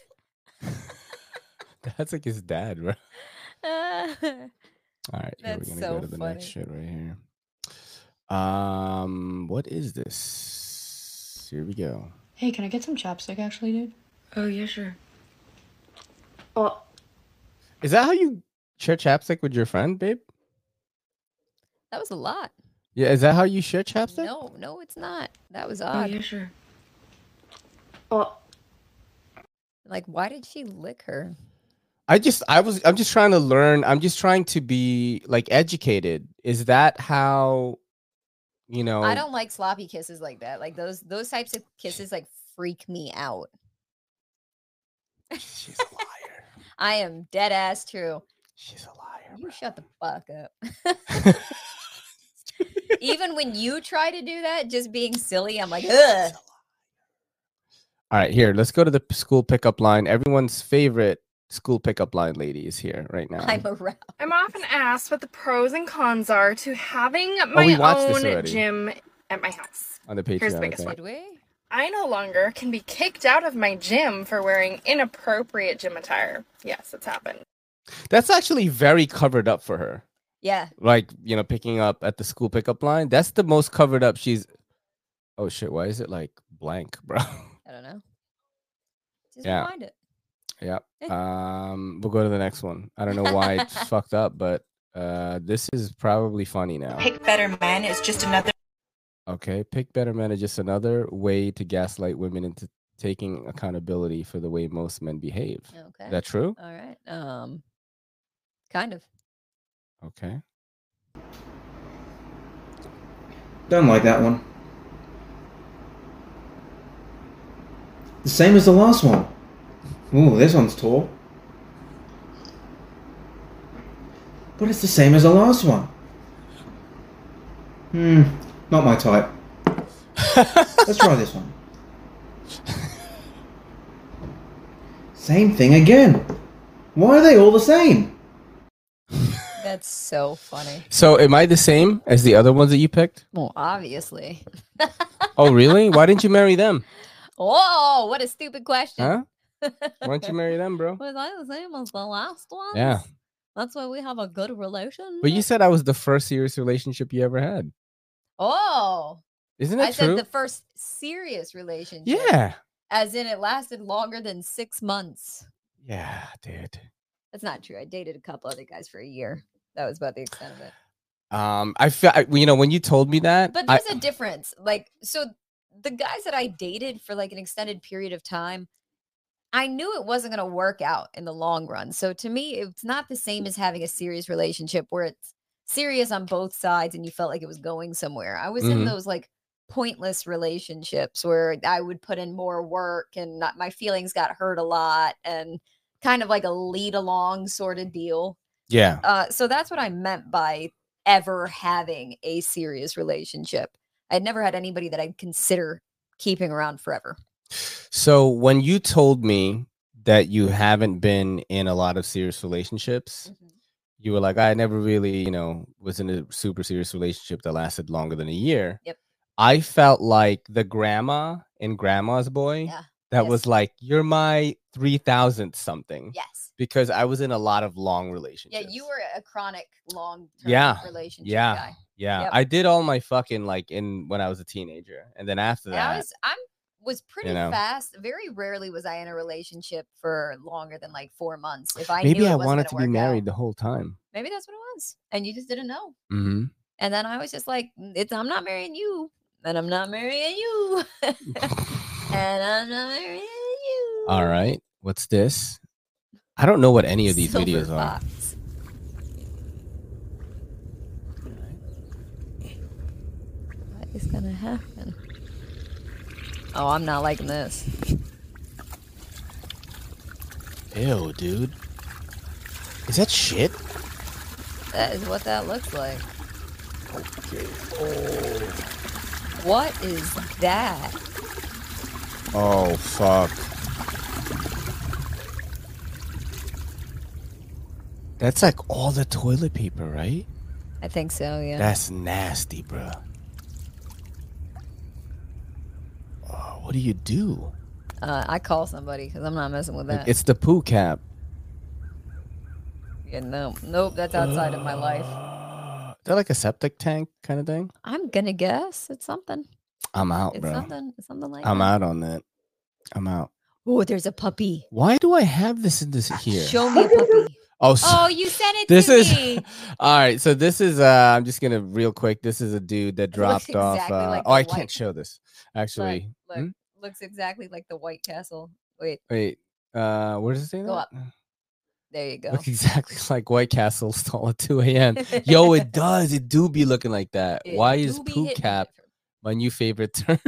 That's like his dad, bro. Uh, All right, here we're gonna so go to the next shit right here. Um, what is this? Here we go. Hey, can I get some chapstick actually, dude? Oh, yeah, sure. Oh, Is that how you share chapstick with your friend, babe? that was a lot. Yeah, is that how you share chapstick? No, no, it's not. That was oh, odd. oh yeah, sure. Oh, Like, why did she lick her? I just I was I'm just trying to learn. I'm just trying to be like educated. Is that how you know I don't like sloppy kisses like that. Like those those types of kisses like freak me out. She's a liar. I am dead ass true. She's a liar. You shut the fuck up. Even when you try to do that, just being silly, I'm like, ugh. All right, here, let's go to the school pickup line. Everyone's favorite school pickup line lady is here right now. I'm around. I'm often asked what the pros and cons are to having Oh, my watched this own gym at my house. on the Patreon. Here's the biggest think. Did we? I no longer can be kicked out of my gym for wearing inappropriate gym attire. Yes, it's happened. That's actually very covered up for her. Yeah. like you know picking up at the school pickup line that's the most covered up she's oh shit why is it like blank bro I don't know. Just Yeah. rewind it. yep um we'll go to the next one i don't know why it's fucked up but uh this is probably funny now Pick better man is just another okay pick better men is just another way to gaslight women into taking accountability for the way most men behave Okay. is that true All right. Um, kind of. Okay Don't like that one. The same as the last one. Ooh, this one's tall. But it's the same as the last one. Hmm, not my type. Let's try this one. Same thing again. Why are they all the same? That's so funny. so am i the same as the other ones that you picked Well, obviously. oh really why didn't you marry them Oh, what a stupid question. huh why don't you marry them bro Was I the same as the last one? yeah That's why we have a good relation. But you said I was the first serious relationship you ever had. Oh. Isn't it? I that said true? the first serious relationship. yeah. As in it lasted longer than six months. Yeah, dude. That's not true. I dated a couple other guys for a year. That was about the extent of it. Um, I feel I, you know when you told me that. But there's a difference. Like, so the guys that I dated for like an extended period of time, I knew it wasn't going to work out in the long run. So to me, it's not the same as having a serious relationship where it's serious on both sides and you felt like it was going somewhere. I was in Mhm. those like pointless relationships where I would put in more work and not, my feelings got hurt a lot and kind of like a lead along sort of deal. Yeah. Uh, so that's what I meant by ever having a serious relationship. I'd never had anybody that I'd consider keeping around forever. So when you told me that you haven't been in a lot of serious relationships, Mm-hmm. you were like, I never really, you know, was in a super serious relationship that lasted longer than a year. Yep. I felt like the grandma in Grandma's Boy. Yeah. That Yes. was like, you're my three thousandth something. Yes. Because I was in a lot of long relationships. Yeah, you were a chronic long term yeah relationship yeah guy. yeah Yep. i did all my fucking like in when i was a teenager and then after And that I was I'm was pretty know. fast. Very rarely was I in a relationship for longer than like four months. If I maybe i wanted gonna be married out. the whole time Maybe that's what it was, and you just didn't know. hmm And then I was just like, "Mm, "It's I'm not marrying you, and I'm not marrying you, and I'm not marrying you." All right what's this i don't know what any of these Silver videos are fox. What is gonna happen? Oh, I'm not liking this. ew dude is that shit That is what that looks like. Oh. What is that? oh fuck that's like all the toilet paper right I think so, yeah. that's nasty bro oh, what do you do Uh, I call somebody because I'm not messing with that. it's the poo cap yeah, no, nope, that's outside of my life. Is that like a septic tank kind of thing? I'm gonna guess it's something. I'm out, It's bro. something. It's something like I'm that. out on that. I'm out. Oh, there's a puppy. Why do I have this in this here? Show me a puppy. Oh, so- Oh, you sent it this to is me. all right. So this is uh I'm just gonna real quick. This is a dude that dropped off. Uh, like oh, I can't show this. Actually, Look, Hmm? looks exactly like the White Castle. Wait, wait. Uh, where does it say go that? up. There you go. Look exactly like White Castle stall at 2 a.m. Yo, it does. It do be looking like that. It Why is do be poo cap my new favorite term?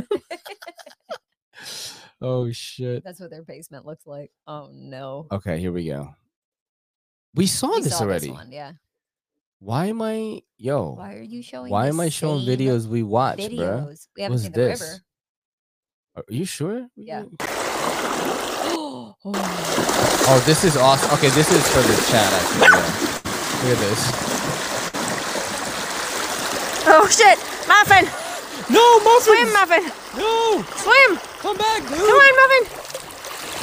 oh shit. That's what their basement looks like. Oh no. Okay, here we go. We saw We this saw already. one, yeah. Why am I yo? Why are you showing? Why am I showing videos we watched, bro? We haven't What's seen this? the river. Are you sure? Yeah. Oh, this is awesome. Okay, this is for the chat actually. Yeah. Look at this. Oh shit! Muffin! No, Muffin! Swim, Muffin! No! Swim! Come back, dude! Come on, Muffin!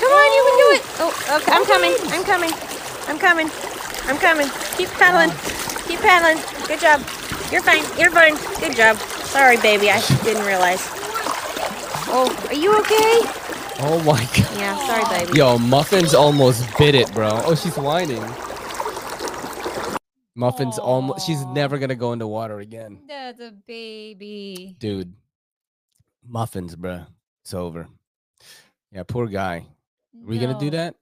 Come on, you can do it! Oh, okay. I'm coming. I'm coming. I'm coming. I'm coming. Keep paddling. Keep paddling. Good job. You're fine. You're fine. Good job. Sorry, baby. I didn't realize. Oh, are you okay? Oh my god. Yeah, sorry, baby. Yo, Muffins almost bit it, bro. Oh, she's whining. Muffins almost. She's never gonna go into water again, That's a baby. dude. Muffins, bro. It's over. Yeah, poor guy. Are we gonna do that?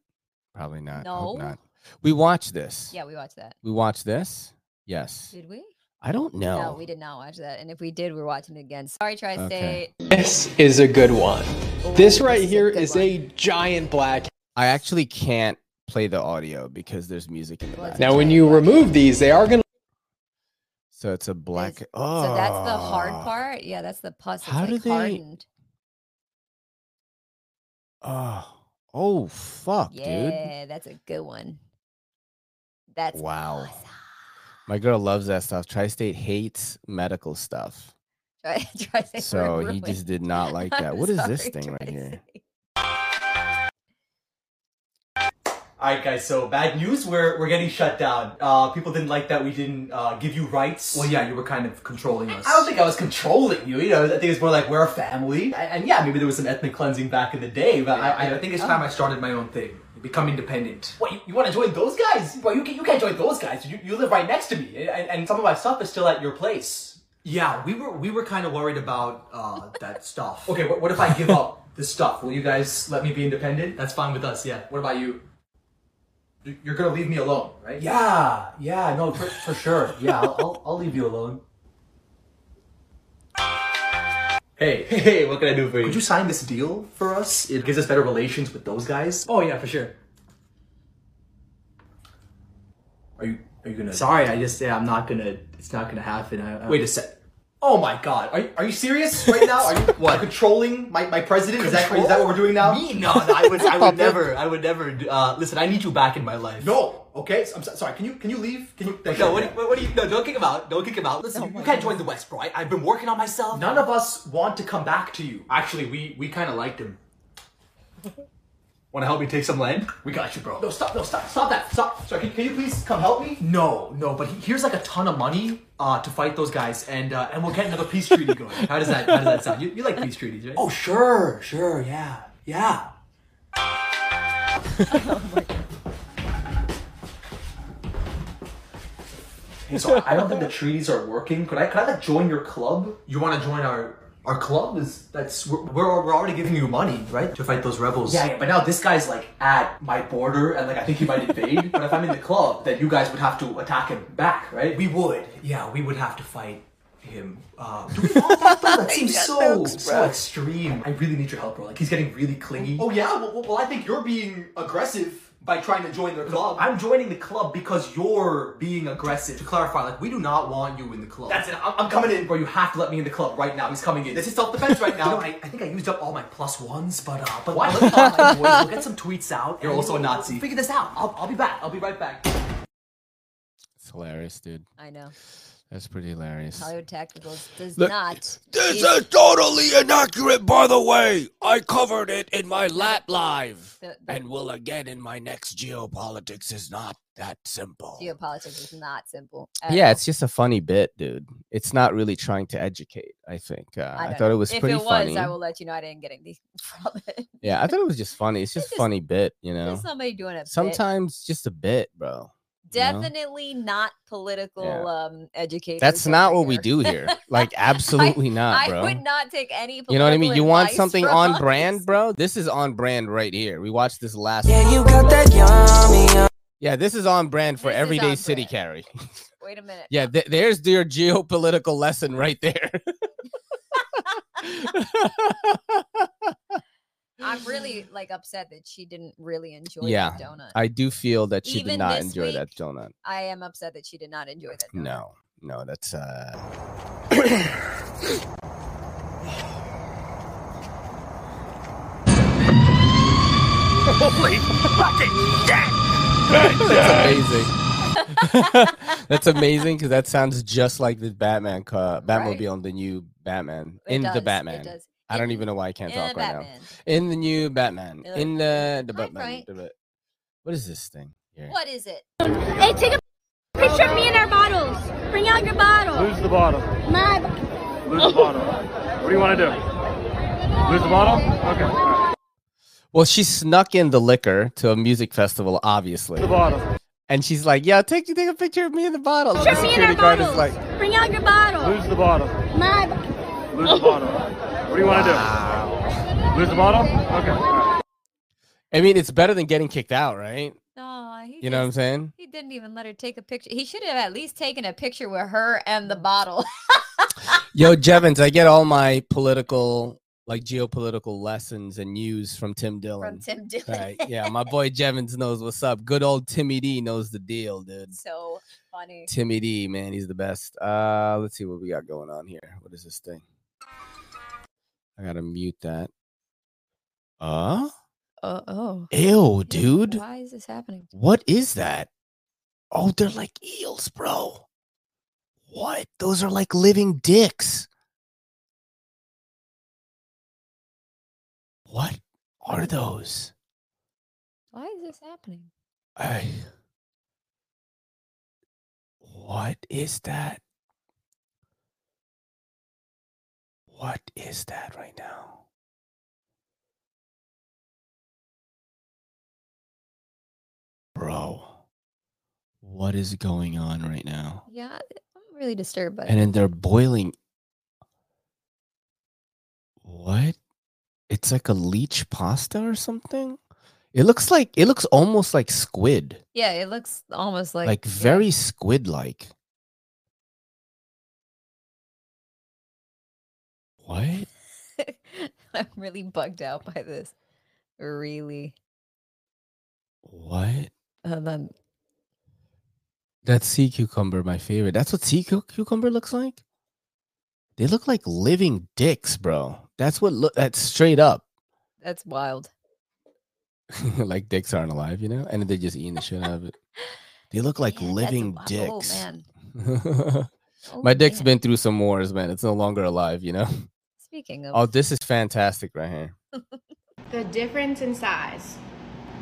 Probably not. Hope No. not. We watched this. Yeah, we watched that. We watched this. Yes. Did we? I don't know. No, we did not watch that. And if we did, we're watching it again. Sorry, Tri State. This is a good one. This right here is a giant black. I actually can't play the audio because there's music in the background. Now, when you remove these, they are going to. So it's a black. Oh. So ah. that's the hard part. Yeah, that's the pus. That's How do they- hardened. Oh. Oh fuck, dude. Yeah, that's a good one. That's Wow. My girl loves that stuff. Tri-State hates medical stuff. Tri- Tri-State, So he ruined. just did not like that. I'm What is this sorry, thing right here? All right, guys. So bad news. We're we're getting shut down. Uh, people didn't like that we didn't uh, give you rights. Well, yeah, you were kind of controlling us. I don't think I was controlling you. You know, I think it's more like we're a family, and, and yeah, maybe there was some ethnic cleansing back in the day. But I, I, I think it's time I started my own thing. Become independent. What you, you want to join those guys? Bro, you, can, you can't join those guys. You, you live right next to me, and, and some of my stuff is still at your place. Yeah, we were we were kind of worried about uh, that stuff. Okay, what, what if I give up this stuff? Will you guys let me be independent? That's fine with us. Yeah. What about you? You're gonna leave me alone, right? Yeah, yeah, no, for, for sure. Yeah, I'll, I'll, I'll leave you alone. Hey, hey, what can I do for you? Could you sign this deal for us? It gives us better relations with those guys. Oh yeah, for sure. Are you are you gonna? Sorry, I just yeah, I'm not gonna. It's not gonna happen. I, I- Wait a sec. Oh my god, are you, are you serious right now? Are you what controlling my, my president? Is that, is that what we're doing now? Me? No, no, I would I would never I would never. do- Uh, listen, I need you back in my life. No. Okay. So, I'm so, sorry. Can you can you leave? Can you? No, what, do you- what, what do you? No, don't kick him out. Don't kick him out. Listen, you can't join the West, bro. I, I've been working on myself. None of us want to come back to you. Actually, we we kind of liked him. Want to help me take some land? We got you, bro. No, stop. No, stop. Stop that. Stop. Sorry. Can, can you please come help me? No, no, but he- here's like a ton of money uh, to fight those guys, and uh, and we'll get another peace treaty going. How does that How does that sound? You, you like peace treaties, right? Oh, sure, sure, yeah, yeah. Hey, so I don't think the treaties are working. Could I could I like join your club? You want to join our our club? Is that's we're, we're we're already giving you money, right, to fight those rebels? Yeah, yeah, but now this guy's like at my border, and like I think he might invade. but if I'm in the club, then you guys would have to attack him back, right? we would. Yeah, we would have to fight him. Uh, do that, though? That seems so so extreme. I really need your help, bro. Like he's getting really clingy. Oh yeah, well, well- well I think you're being aggressive by trying to join their club. I'm joining the club because you're being aggressive. To clarify, like we do not want you in the club. That's it. I'm, I'm coming in, bro. You have to let me in the club right now. He's coming in. This is self defense right You now. know, I, I think I used up all my plus ones, but uh, but What? let me talk my boys. We'll get some tweets out. You're also a we'll- we'll Nazi. Figure this out. I'll, I'll be back. I'll be right back. It's hilarious, dude. I know. That's pretty hilarious. Hollywood Tacticals does Look, not. This is- is totally inaccurate, by the way. I covered it in my lap live. The- the- And will again in my next geopolitics is not that simple. geopolitics is not simple. Yeah, all. it's just a funny bit, dude. It's not really trying to educate. I think. Uh, I, don't thought know. it was if pretty it was, funny. I will let you know I didn't get anything from it. Yeah, I thought it was just funny. It's just a just- funny bit, you know. Somebody doing a bit. Sometimes just a bit, bro. You know? Definitely not political Yeah. um educators. That's not over what we do here. Like, absolutely not, I bro. would not take any. You know what I mean? You want something on us. brand, bro? This is on brand right here. We watched this last. Yeah, you got that yummy. Yeah, this is on brand for This everyday city brand. carry. Wait a minute. yeah, th- there's your geopolitical lesson right there. I'm really like upset that she didn't really enjoy yeah, that donut. I do feel that she Even did not this enjoy that donut. I am upset that she did not enjoy that. Donut. No, no, that's uh. Holy fucking shit! That's amazing. That's amazing because that sounds just like the Batman car, Batmobile in the new Batman. It in does, the it Batman. does. I don't even know why I can't in talk right Batman. now. In the new Batman. It In the the Batman. Frank. the what is this thing here? What is it? Hey, take a Picture of me and our bottles. Bring out your bottle. Lose the bottle. My. Lose the bottle. What do you want to do? Lose the bottle? Okay. all right. Well, she snuck in the liquor to a music festival, obviously. The bottle. And she's like, "Yeah, take take a picture of me in the bottle." Picture The me and our security guard is bottles. like, Bring out your bottle. Lose the bottle. My. Lose the bottle. What do you want to do? Lose the bottle? Okay. all right. I mean, it's better than getting kicked out, right? No, he You know what I'm saying? He didn't even let her take a picture. He should have at least taken a picture with her and the bottle. Yo, Jevons, I get all my political, like geopolitical lessons and news from Tim Dillon. From Tim Dillon. Right. Yeah, my boy Jevons knows what's up. Good old Timmy D knows the deal, dude. so funny. Timmy D, man, he's the best. Uh, let's see what we got going on here. What is this thing? I gotta mute that. Uh Uh oh. ew, dude. Why is this happening? What is that? Oh, they're like eels, bro. What? Those are like living dicks. What are those? Why is this happening? I. What is that? What is that right now? Bro, what is going on right now? Yeah, I'm really disturbed by And then they're boiling. What? It's like a leech pasta or something? It looks like it looks almost like squid. Yeah, it looks almost like Like, very squid like. What? I'm really bugged out by this. Really. What? And then That sea cucumber, my favorite. That's what sea cu- cucumber looks like. They look like living dicks, bro. That's what look. That's straight up. that's wild. like dicks aren't alive, you know, and they're just eating the shit out of it. They look like that's a living oh, dicks. Oh man. Oh, My dick's man. been through some wars, man. It's no longer alive, you know. Speaking of Oh, this is fantastic right here. The difference in size.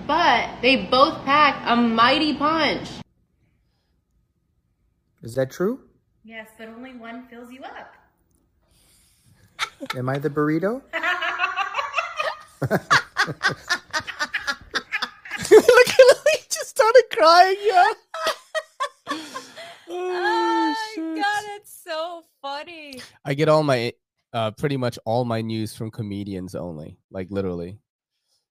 But they both pack a mighty punch. Is that true? Yes, but only one fills you up. Am I the burrito? Look at he just started crying, yeah. Oh, oh my god, it's so funny. I get all my uh pretty much all my news from comedians only. Like literally.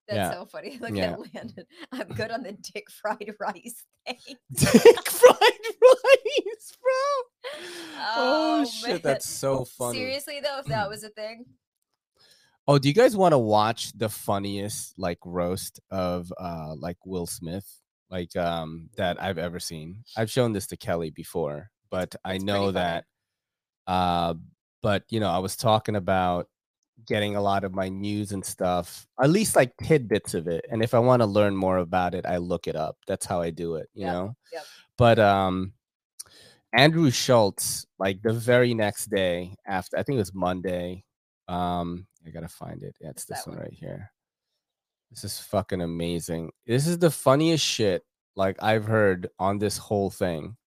That's Yeah. so funny. Look Yeah. at Landon. I'm good on the dick fried rice thing. Dick fried rice, bro. Oh, Oh, shit, man. that's so funny. Seriously though, if that was a thing, Oh, do you guys want to watch the funniest like roast of uh like Will Smith like um that I've ever seen? I've shown this to Kelly before, but I know that uh but you know, I was talking about getting a lot of my news and stuff, at least like tidbits of it. And if I want to learn more about it, I look it up. That's how I do it, you Yep, know? yep. But um Andrew Schulz, like the very next day after I think it was Monday. Um, I gotta find it. Yeah, it's this one right here. This is fucking amazing. This is the funniest shit like I've heard on this whole thing.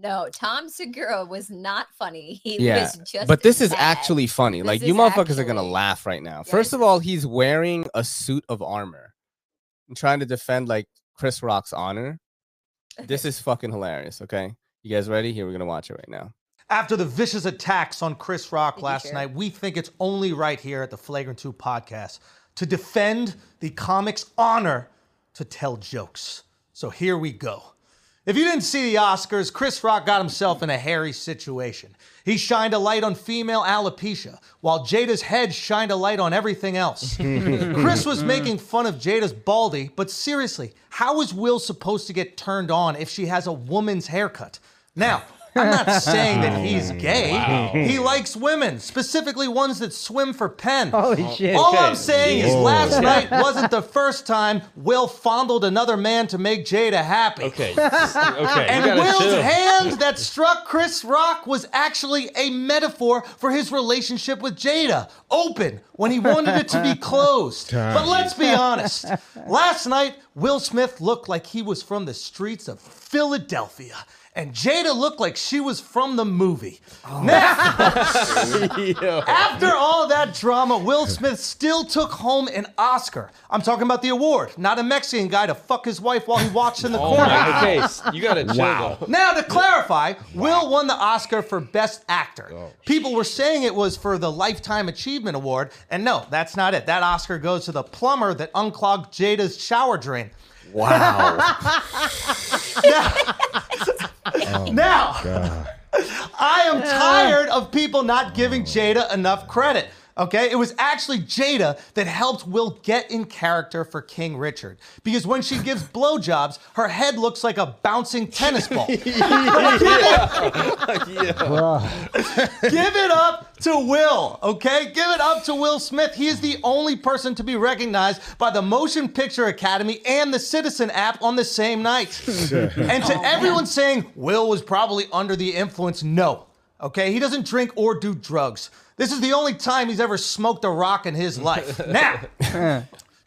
No, Tom Segura was not funny. He yeah, was just but this is mad. actually funny. This like you is motherfuckers are gonna laugh right now. First of all, he's wearing a suit of armor and trying to defend like Chris Rock's honor. This is fucking hilarious. Okay, you guys ready? Here, we're gonna watch it right now. After the vicious attacks on Chris Rock Did last share? night, we think it's only right here at the Flagrant 2 podcast to defend the comic's honor to tell jokes. So here we go. If you didn't see the Oscars, Chris Rock got himself in a hairy situation. He shined a light on female alopecia, while Jada's head shined a light on everything else. Chris was making fun of Jada's baldy, but seriously, how is Will supposed to get turned on if she has a woman's haircut? Now, I'm not saying that he's gay. Wow. He likes women, specifically ones that swim for Penn. Holy shit. All Okay. I'm saying is Whoa. last night wasn't the first time Will fondled another man to make Jada happy. Okay. Okay. And Will's chill. hand that struck Chris Rock was actually a metaphor for his relationship with Jada. Open when he wanted it to be closed. But let's be honest. Last night, Will Smith looked like he was from the streets of Philadelphia. And Jada looked like she was from the movie. Oh. Now, after all that drama, Will Smith still took home an Oscar. I'm talking about the award, not a Mexican guy to fuck his wife while he watched in the Oh corner. my case. You gotta chill Wow. Now, to clarify, Will won the Oscar for Best Actor. Oh, People were saying it was for the Lifetime Achievement Award, and no, that's not it. That Oscar goes to the plumber that unclogged Jada's shower drain. Wow. Oh now, I am tired of people not giving Jada enough credit. Okay, it was actually Jada that helped Will get in character for King Richard because when she gives blowjobs, her head looks like a bouncing tennis ball. Give it up to Will, okay? Give it up to Will Smith. He is the only person to be recognized by the Motion Picture Academy and the Citizen app on the same night. and to oh, everyone saying Will was probably under the influence, no. Okay, he doesn't drink or do drugs. This is the only time he's ever smoked a rock in his life. Now,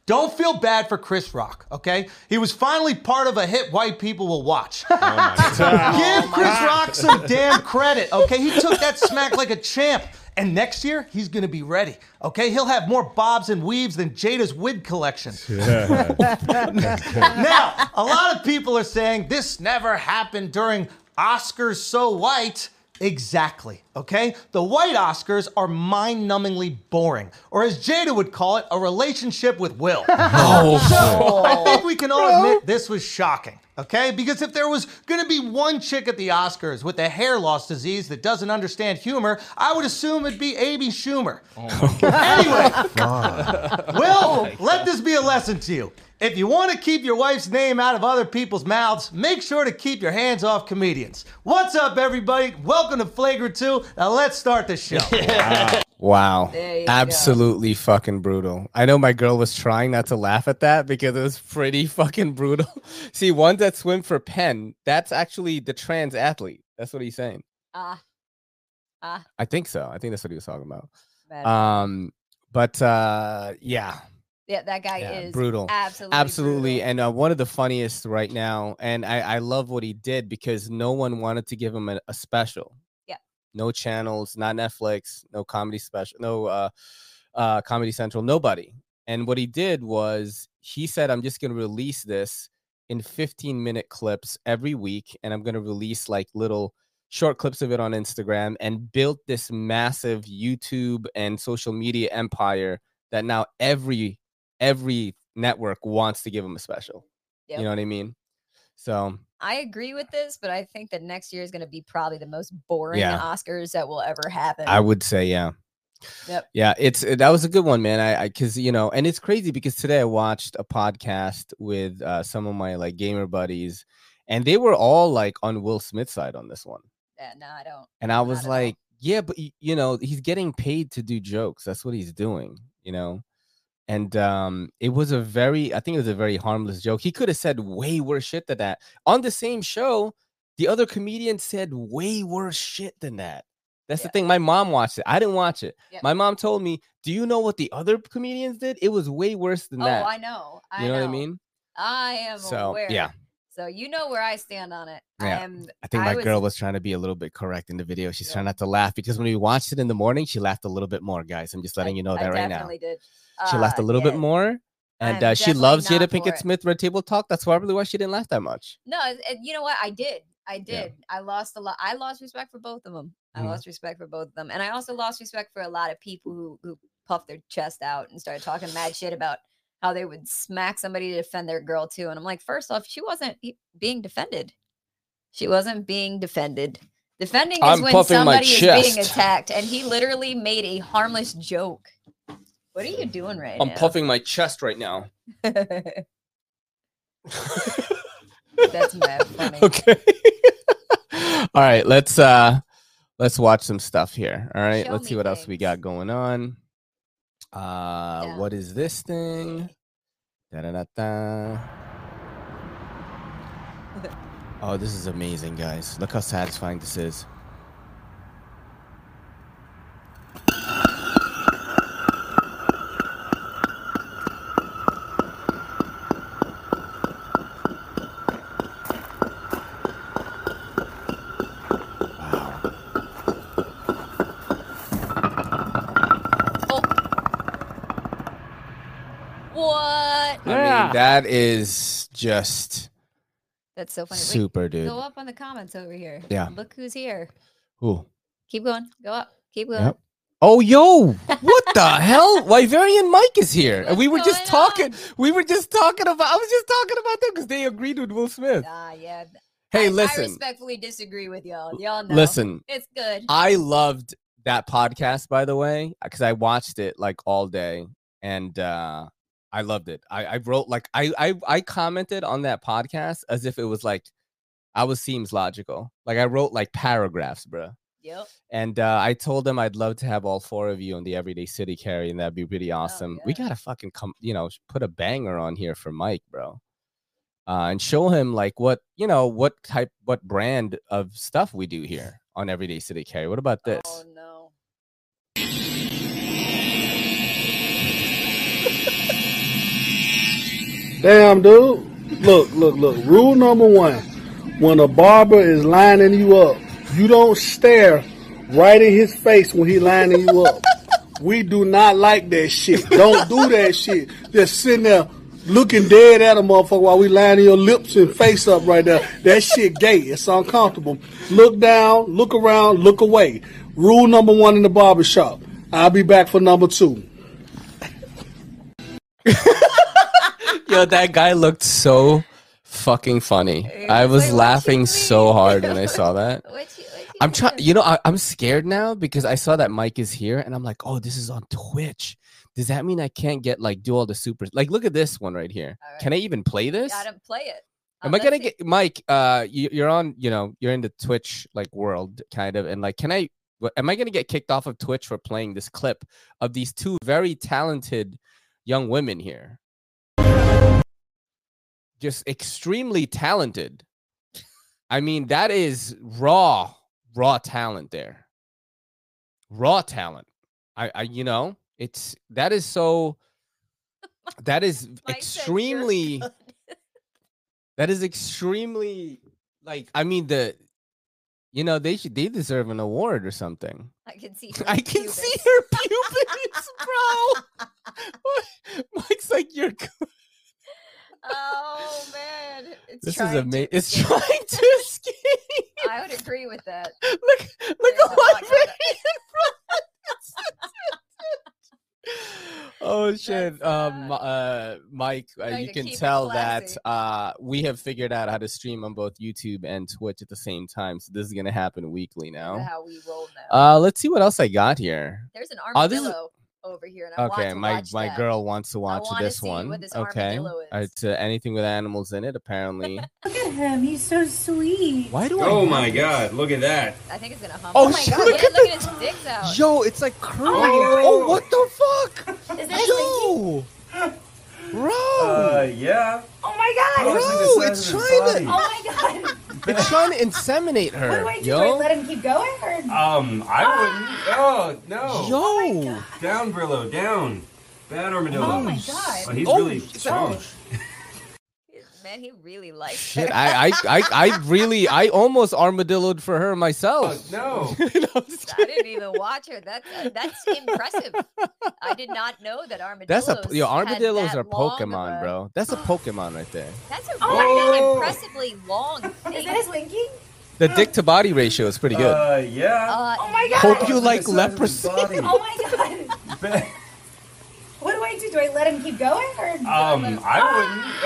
don't feel bad for Chris Rock, okay? He was finally part of a hit white people will watch. Give Chris Rock some damn credit, okay? He took that smack like a champ. And next year, he's gonna be ready, okay? He'll have more bobs and weaves than Jada's wig collection. now, a lot of people are saying this never happened during Oscars So White. Exactly, okay? The white Oscars are mind numbingly boring, or as Jada would call it, a relationship with Will. Oh. so I think we can all admit this was shocking, okay? Because if there was gonna be one chick at the Oscars with a hair loss disease that doesn't understand humor, I would assume it'd be Amy Schumer. anyway, Will, let this be a lesson to you. If you want to keep your wife's name out of other people's mouths, make sure to keep your hands off comedians. What's up, everybody? Welcome to Flagrant 2. Now let's start the show. Wow. There you go. Absolutely fucking brutal. I know my girl was trying not to laugh at that because it was pretty fucking brutal. See, ones that swim for Penn, that's actually the trans athlete. That's what he's saying. Ah. Ah. I think so. I think that's what he was talking about. Bad. Um, but uh, yeah, Yeah, that guy yeah, is brutal. Absolutely. absolutely. brutal. And uh, one of the funniest right now, and I, I love what he did because no one wanted to give him a, a special. Yeah. No channels, not Netflix, no comedy special, no uh, uh, Comedy Central, nobody. And what he did was he said, I'm just going to release this in 15 minute clips every week, and I'm going to release like little short clips of it on Instagram and built this massive YouTube and social media empire that now every every network wants to give him a special. Yep. You know what I mean? So I agree with this, but I think that next year is going to be probably the most boring Yeah. Oscars that will ever happen. I would say, yeah. Yep. Yeah, it's that was a good one, man. I because you know, and it's crazy because today I watched a podcast with uh, some of my like gamer buddies, and they were all like on Will Smith's side on this one, Yeah, no, I don't. and I was like, yeah, but you know, he's getting paid to do jokes. That's what he's doing, you know. And um, it was a very, I think it was a very harmless joke. He could have said way worse shit than that on the same show. The other comedian said way worse shit than that. That's the thing. My mom watched it. I didn't watch it. Yep. My mom told me, "Do you know what the other comedians did? It was way worse than Oh, that." I know. I you know, know what I mean? I am So, aware. yeah. So you know where I stand on it. I Yeah. am. I think my was- girl was trying to be a little bit correct in the video. She's trying not to laugh because when we watched it in the morning, she laughed a little bit more, guys. I'm just letting you know I that right now. definitely did. She laughed a Uh, little yeah. bit more, and uh, she loves Jada Pinkett it. Smith, Red Table Talk. That's probably why she didn't laugh that much. No, it- you know what? I did. I did. I lost a lot. I lost respect for both of them. I Mhm. lost respect for both of them, and I also lost respect for a lot of people who who puffed their chest out and started talking mad shit about how they would smack somebody to defend their girl too. And I'm like, first off, she wasn't being defended. She wasn't being defended. Defending is I'm when somebody is being attacked, and he literally made a harmless joke. What are you doing right now? I'm now? puffing my chest right now. That's mad funny. Okay. All right, let's uh let's watch some stuff here. All right, Show let's see what else we got going on. Uh what is this thing? Da-da-da-da. Oh, this is amazing, guys. Look how satisfying this is. That is just That's so funny. Wait, super, dude. Go up on the comments over here. Yeah. Look who's here. Ooh. Keep going. Go up. Keep going. Yep. Oh, yo, what the hell? Wyverian Mike is here. and we were just talking. We were just talking about, I was just talking about them because they agreed with Will Smith. Ah, yeah. Hey, I, I listen. respectfully disagree with y'all. Y'all know. Listen, It's good. I loved that podcast, by the way, because I watched it like all day and uh I loved it. I, I wrote like I, I I commented on that podcast as if it was like I was seems logical. Like I wrote like paragraphs, bro. Yep. And uh, I told them I'd love to have all four of you on the Everyday City carry, and that'd be pretty awesome. We gotta fucking come, you know, put a banger on here for Mike, bro, uh, and show him like what you know, what type, what brand of stuff we do here on Everyday City carry. What about this? Oh no. Damn, dude. Look, look, look. Rule number one when a barber is lining you up, you don't stare right in his face when he lining you up. We do not like that shit. Don't do that shit. Just sitting there looking dead at a motherfucker while we lining your lips and face up right there. That shit gay. It's uncomfortable. Look down, look around, look away. Rule number one in the barber shop. I'll be back for number two. Yo, that guy looked so fucking funny. I was laughing so hard when I saw that. I'm trying, you know, I, I'm scared now because I saw that Mike is here, and I'm like, oh, this is on Twitch. Does that mean I can't get like do all the supers? Like, look at this one right here. Can I even play this? Gotta play it. Am I gonna get Mike? Uh, you, you're on. You know, you're in the Twitch like world, kind of, and like, can I? Am I gonna get kicked off of Twitch for playing this clip of these two very talented young women here? Just extremely talented. I mean, that is raw, raw talent there. Raw talent. I, I, you know, it's that is so. That is extremely. That is extremely like I mean the you know they should they deserve an award or something. I can see. I can see her pupils, bro. Mike's like you're good. Oh man, it's This is amazing. It's escape. trying to escape. I would agree with that. Look, look at what Oh shit. Um uh Mike, uh, you can tell that uh we have figured out how to stream on both YouTube and Twitch at the same time. So this is gonna happen weekly now. how we roll now. Uh let's see what else I got here. There's an Oh, is- armadillo over here, and I want Okay, to my watch my that. girl wants to watch wanna this see one. what this okay, armadillo is. It's uh, anything with animals in it. Apparently, Look at him. He's so sweet. why do I? Oh my this? god, look at that. I think it's gonna hump. Oh, my shit, god! look Yeah, at look at his dicks out. Yo, it's like curly. Oh. Oh, what the fuck? Is that Yo, bro, Uh, yeah. Oh my god. bro, it's trying to. Oh my god. It's trying to inseminate What her. do I do? Do I Yo, let him keep going or? Um, I wouldn't. Oh no. yo. Down, Brillo, down. Bad armadillo. Oh my god. Oh, he's Oh, really strong. Man, he really likes Shit, her. I, I, I, I really, I almost armadilloed for her myself. No. You know, I'm just I didn't even watch her. That's uh, that's impressive. I did not know that armadillos. That's a yo. had Armadillos that are Pokemon, a- bro. That's a Pokemon right there. That's a Oh really God. impressively long. Thing. Is that his winky? The dick to body ratio is pretty good. Uh, yeah. Uh, Oh my god. Hope you like at the size of his leprosy. Oh my god. What do I do? Do I let him keep going or? Um, I wouldn't.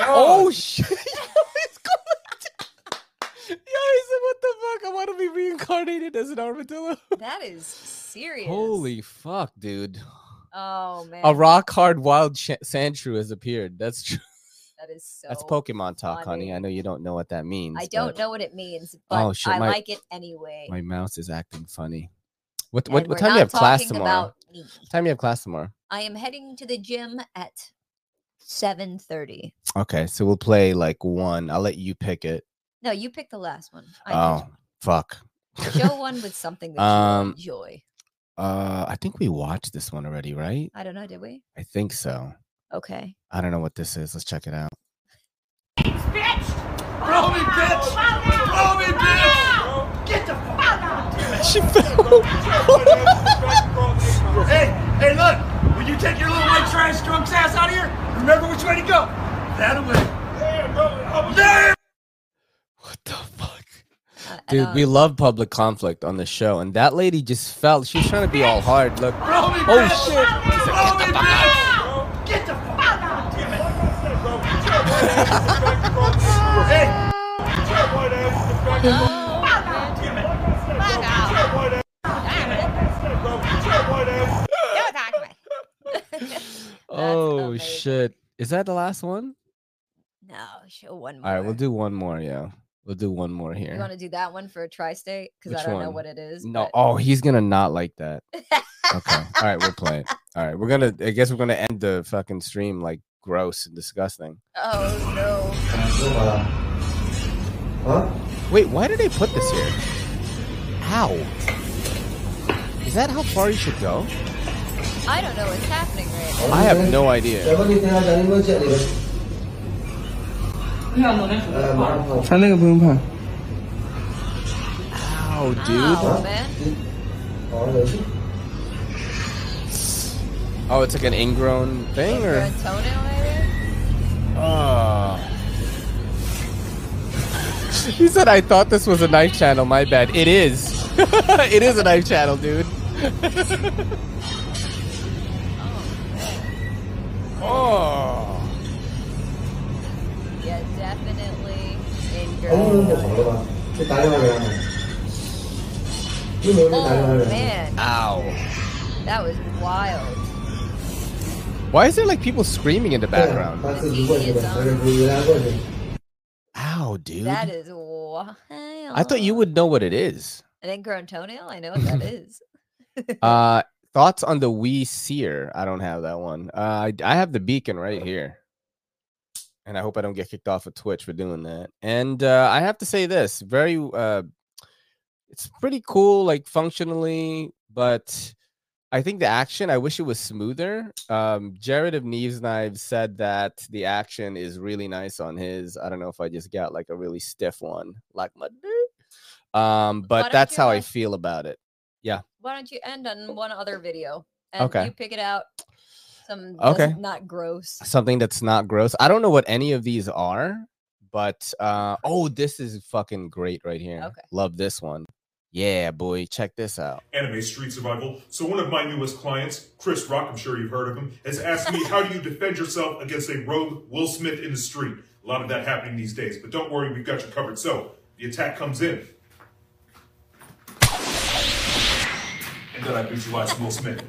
Oh shit! Yo, it's going. Yo, he said, "What the fuck? I want to be reincarnated as an armadillo." that is serious. Holy fuck, dude! Oh man. A rock hard wild sh- sandshrew has appeared. That's true. That is so. That's Pokemon talk, honey. I know you don't know what that means. I don't but know what it means, but Oh, shit, I my- like it anyway. My mouse is acting funny. What what, what time do you have class tomorrow? about me. What time do you have class tomorrow? I am heading to the gym at seven thirty. Okay, so we'll play like one. I'll let you pick it. No, you pick the last one. I Oh, fuck. Show one with something that Um, you enjoy. Uh, I think we watched this one already, right? I don't know. Did we? I think so. Okay. I don't know what this is. Let's check it out. Blow me, bitch! Blow me, bitch! Get the fuck out! She fell. hey, hey, look! When When you take your little white trash drunk ass out of here, remember which way to go. That way. There! What the fuck? Uh, Dude, we love public conflict on the show, and that lady just felt she was trying to be all hard. Look, oh shit! Get the fuck out! Damn it! hey! Oh shit! Is that the last one? No, show one more. All right, we'll do one more. Yeah, we'll do one more here. You here. want to do that one for a tri-state? Because I don't know what it is. No, but- oh, he's gonna not like that. okay, all right, we'll play it. All right, we're gonna. I guess we're gonna end the fucking stream like gross and disgusting. Oh no. Huh? Wait, why did they put this here? How? Is that how far you should go? I don't know what's happening right now. I have no idea. Ow, dude. Ow, man. Oh, it's like an ingrown thing, or? Oh. he said, I thought this was a knife channel. My bad. It is. it is a knife channel, dude. oh. Yeah, definitely ingrown. Oh man, Ow. that was wild. Why is there like people screaming in the background? Ow, dude. That is wild. I thought you would know what it is. An ingrown toenail? I know what that is. Uh, thoughts on the Wii Seer? I don't have that one. Uh, I, I have the beacon right here, and I hope I don't get kicked off of Twitch for doing that. And uh, I have to say this: very, uh, it's pretty cool, like functionally, but I think the action. I wish it was smoother. Um, Jared of Neves Knives said that the action is really nice on his. I don't know if I just got like a really stiff one, like my dude. Um, but that's how I feel about it. Yeah. Why don't you end on one other video and Okay. you pick it out? Some Okay. okay. not gross. something that's not gross. I don't know what any of these are, but uh oh, this is fucking great right here. Okay. Love this one. Yeah, boy, check this out. Anime Street Survival. So one of my newest clients, Chris Rock, I'm sure you've heard of him, has asked me how do you defend yourself against a rogue Will Smith in the street. A lot of that happening these days, but don't worry, we've got you covered. So the attack comes in, and then I neutralize Will Smith.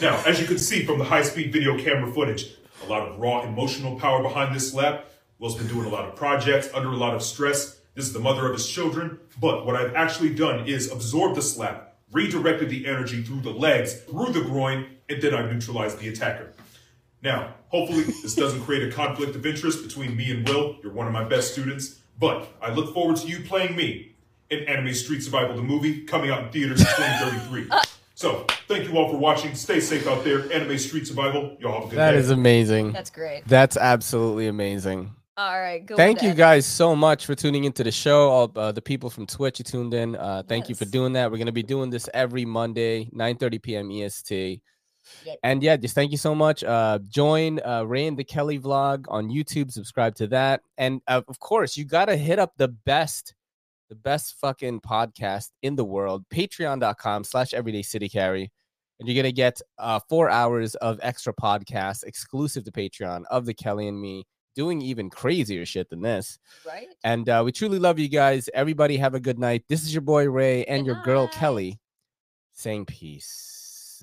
Now, as you can see from the high-speed video camera footage, a lot of raw emotional power behind this slap. Will's been doing a lot of projects under a lot of stress. This is the mother of his children. But what I've actually done is absorb the slap, redirected the energy through the legs, through the groin, and then I neutralized the attacker. Now, hopefully this doesn't create a conflict of interest between me and Will. You're one of my best students. But I look forward to you playing me in Anime Street Survival, the movie, coming out in theaters in 2033. So, thank you all for watching. Stay safe out there. Anime Street Survival. Y'all have a good That day. is amazing. That's great. That's absolutely amazing. All right, go. Thank you that. guys so much for tuning into the show. All uh, the people from Twitch who tuned in, uh, thank you for doing that. We're gonna be doing this every Monday, 9:30 p.m. EST. Yep. And yeah, just thank you so much. Uh, join uh, Ray and the Kelly vlog on YouTube. Subscribe to that, and uh, of course, you gotta hit up the best, the best fucking podcast in the world. Patreon.com/slash Everyday City Carry, and you're gonna get uh, four hours of extra podcasts exclusive to Patreon of the Kelly and me doing even crazier shit than this. Right? And uh, we truly love you guys. Everybody have a good night. This is your boy Ray and your girl Kelly saying peace.